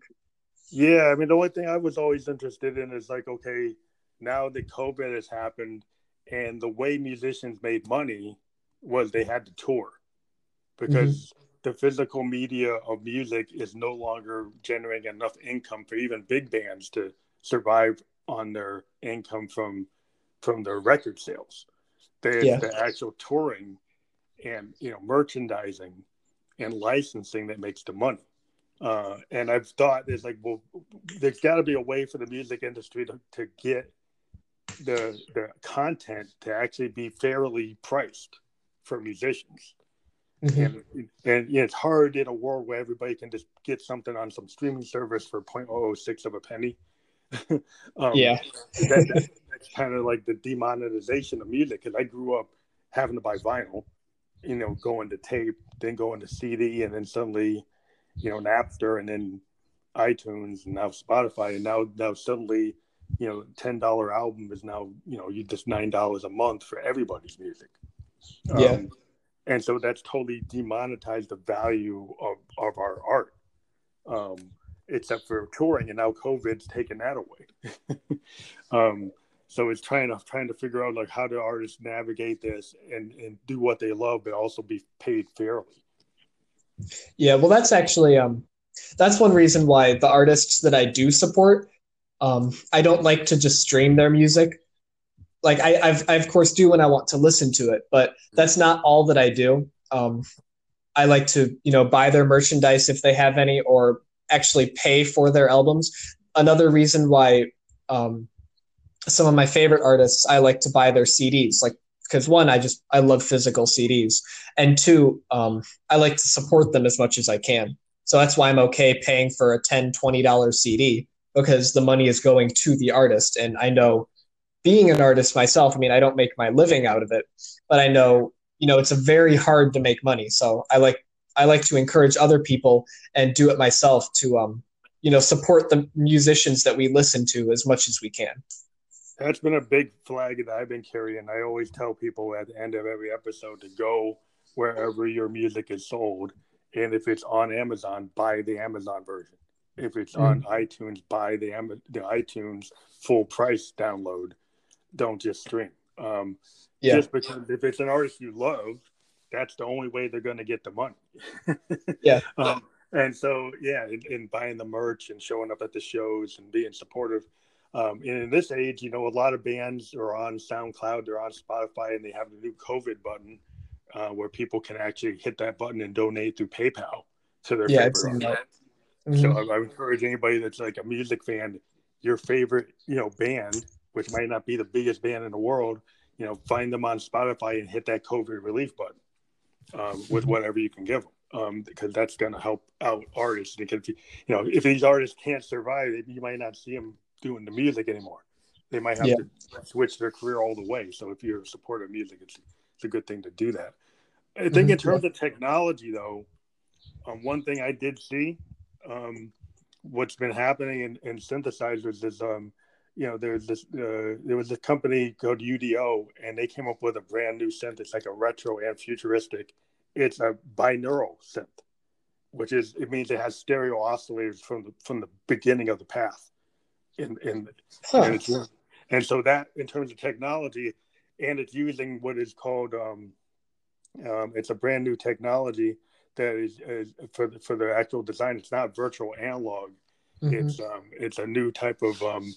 Yeah, I mean, the only thing I was always interested in is like, okay, now that COVID has happened, and the way musicians made money was they had to tour because mm-hmm. the physical media of music is no longer generating enough income for even big bands to survive on their income from from their record sales. There's yeah. the actual touring and you know merchandising and licensing that makes the money. Uh, and I've thought there's like, well, there's got to be a way for the music industry to, to get the the content to actually be fairly priced for musicians. Mm-hmm. And, and it's hard in a world where everybody can just get something on some streaming service for 0.006 of a penny. um, yeah. that, that, that's kind of like the demonetization of music because I grew up having to buy vinyl, you know, going to tape, then going to CD, and then suddenly, you know, Napster, and then iTunes, and now Spotify, and now now suddenly, you know, ten dollar album is now you know you just nine dollars a month for everybody's music. Yeah. Um, and so that's totally demonetized the value of, of our art. Um, except for touring, and now COVID's taken that away. um, so it's trying to trying to figure out like how do artists navigate this and and do what they love, but also be paid fairly. Yeah, well, that's actually um, that's one reason why the artists that I do support, um, I don't like to just stream their music. Like I, I've, I of course do when I want to listen to it, but that's not all that I do. Um, I like to, you know, buy their merchandise if they have any, or actually pay for their albums. Another reason why um, some of my favorite artists, I like to buy their CDs, like because one, I just I love physical CDs, and two, um, I like to support them as much as I can. So that's why I'm okay paying for a 10 $20 CD because the money is going to the artist. And I know being an artist myself, I mean, I don't make my living out of it, but I know, you know, it's a very hard to make money. So I like I like to encourage other people and do it myself to um, you know support the musicians that we listen to as much as we can. That's been a big flag that I've been carrying. I always tell people at the end of every episode to go wherever your music is sold, and if it's on Amazon, buy the Amazon version. If it's mm on iTunes, buy the Am- the iTunes full price download. Don't just stream. Um, yeah. Just because if it's an artist you love, that's the only way they're going to get the money. yeah. Um, and so, yeah, in, in, buying the merch and showing up at the shows and being supportive. Um, and in this age, you know, a lot of bands are on SoundCloud, they're on Spotify, and they have the new COVID button uh, where people can actually hit that button and donate through PayPal to their yeah, favorite. Mm-hmm. So I, I encourage anybody that's like a music fan, your favorite, you know, band, which might not be the biggest band in the world, you know, find them on Spotify and hit that COVID relief button um, with whatever you can give them. Um, because that's going to help out artists. Because you know, if these artists can't survive, you might not see them doing the music anymore. They might have yeah. to switch their career all the way. So if you're a supporter of music, it's it's a good thing to do that. I think mm-hmm. in terms of technology, though, um, one thing I did see, um, what's been happening in, in synthesizers is, um, you know, there's this uh, there was a company called UDO, and they came up with a brand new synth. It's like a retro and futuristic. It's a binaural synth, which is it means it has stereo oscillators from the from the beginning of the path, in in huh. and, and so that in terms of technology, and it's using what is called um, um, it's a brand new technology that is, is, for the, for the actual design. It's not virtual analog. Mm-hmm. It's um, it's a new type of um,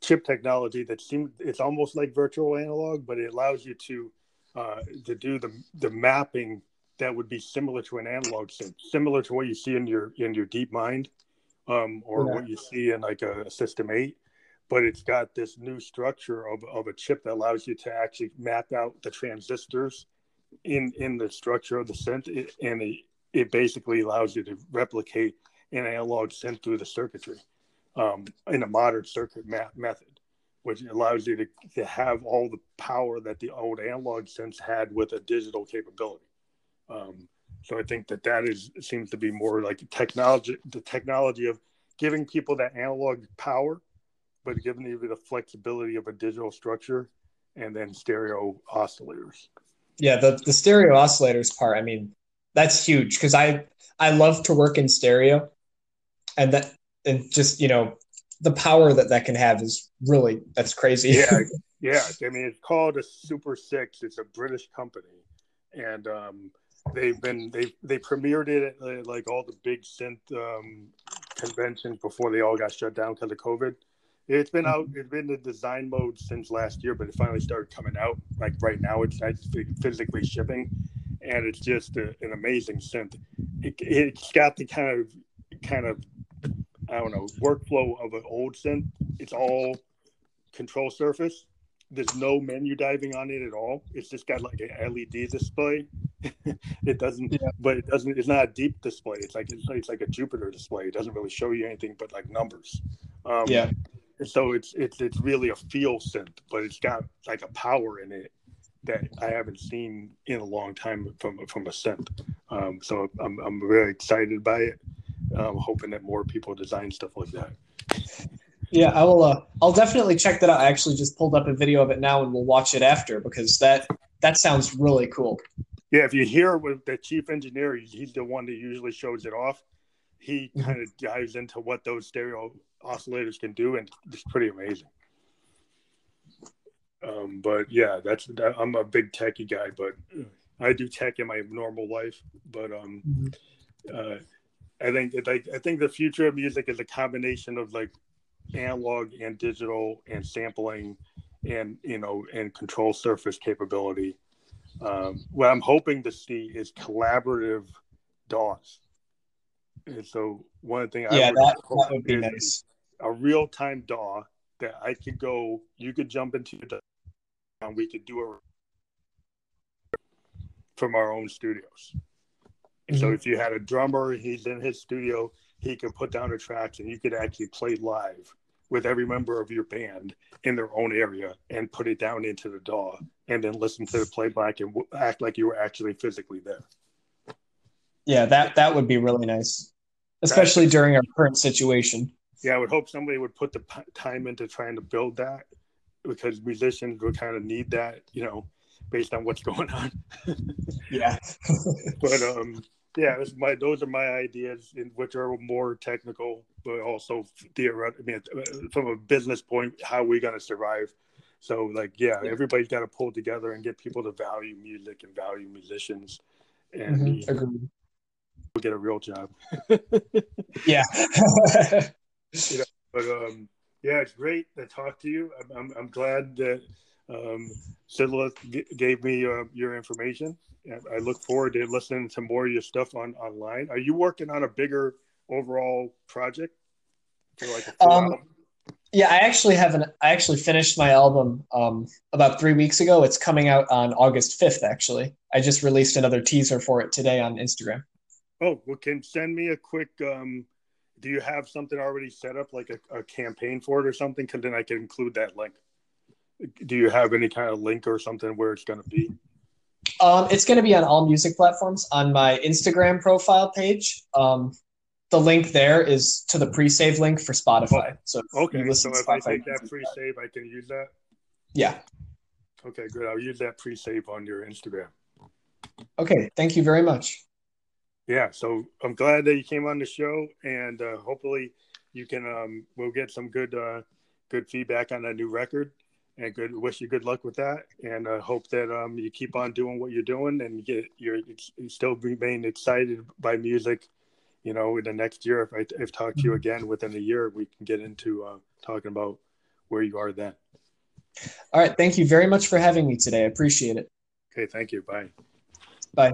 chip technology that seems it's almost like virtual analog, but it allows you to uh, to do the the mapping that would be similar to an analog synth, similar to what you see in your in your DeepMind, um, or yeah. what you see in like a, a System Eight. But it's got this new structure of, of a chip that allows you to actually map out the transistors in in the structure of the synth, and it, it basically allows you to replicate an analog synth through the circuitry um, in a modern circuit ma- method, which allows you to, to have all the power that the old analog synths had with a digital capability. Um, so I think that that is seems to be more like technology, the technology of giving people that analog power, but giving you the flexibility of a digital structure, and then stereo oscillators. Yeah, the the stereo oscillators part. I mean, that's huge because I I love to work in stereo, and that and just you know the power that that can have is really that's crazy. Yeah, yeah. I mean, it's called a Super Six. It's a British company, and um, they've been they they premiered it at like all the big synth um, conventions before they all got shut down because of COVID. It's been out. It's been in design mode since last year, but it finally started coming out. Like right now, it's, it's physically shipping, and it's just a, an amazing synth. It, it's got the kind of kind of I don't know workflow of an old synth. It's all control surface. There's no menu diving on it at all. It's just got like an LED display. it doesn't, yeah. but it doesn't. It's not a deep display. It's like it's, it's like a Jupiter display. It doesn't really show you anything but like numbers. Um, yeah. So it's it's it's really a feel synth, but it's got like a power in it that I haven't seen in a long time from from a synth. Um, so I'm I'm very excited by it. I'm hoping that more people design stuff like that. Yeah, I will. Uh, I'll definitely check that out. I actually just pulled up a video of it now, and we'll watch it after because that that sounds really cool. Yeah, if you hear with the chief engineer, he's the one that usually shows it off. He mm-hmm. kind of dives into what those stereo oscillators can do, and it's pretty amazing. Um, but yeah, that's that, I'm a big techie guy, but I do tech in my normal life. But um, mm-hmm. uh, I think like I think the future of music is a combination of like analog and digital and sampling and you know and control surface capability. Um, what I'm hoping to see is collaborative DAWs. And so one thing yeah, I would that, that would be nice. A real time DAW that I could go, you could jump into the and we could do it from our own studios. Mm-hmm. So if you had a drummer, he's in his studio, he could put down a track and you could actually play live with every member of your band in their own area and put it down into the DAW and then listen to the playback and act like you were actually physically there. Yeah, that that would be really nice, especially That's, during our current situation. Yeah, I would hope somebody would put the time into trying to build that because musicians would kind of need that, you know, based on what's going on. yeah. but um yeah, my those are my ideas, in which are more technical, but also theoretical. I mean, from a business point, how are we going to survive? So, like, yeah, everybody's got to pull together and get people to value music and value musicians, and mm-hmm. you know, get a real job. yeah. you know, but um, yeah, it's great to talk to you. I'm I'm, I'm glad that um, Sidla g- gave me uh, your information. I look forward to listening to more of your stuff on online. Are you working on a bigger overall project like um. Yeah, I actually have an. I actually finished my album um, about three weeks ago. It's coming out on August fifth. Actually, I just released another teaser for it today on Instagram. Oh, well, can send me a quick. Um, do you have something already set up, like a, a campaign for it or something? Because then I can include that link. Do you have any kind of link or something where it's going to be? Um, it's going to be on all music platforms on my Instagram profile page. Um, the link there is to the pre-save link for Spotify. So if okay, so if Spotify, I take that pre-save, I can use that. Yeah. Okay, good. I'll use that pre-save on your Instagram. Okay, thank you very much. Yeah, so I'm glad that you came on the show, and uh, hopefully you can um, we'll get some good uh, good feedback on that new record, and good wish you good luck with that, and uh, hope that um, you keep on doing what you're doing, and get you're you still remain excited by music. You know, in the next year, if I if talk to you again within a year, we can get into uh, talking about where you are then. All right. Thank you very much for having me today. I appreciate it. Okay. Thank you. Bye. Bye.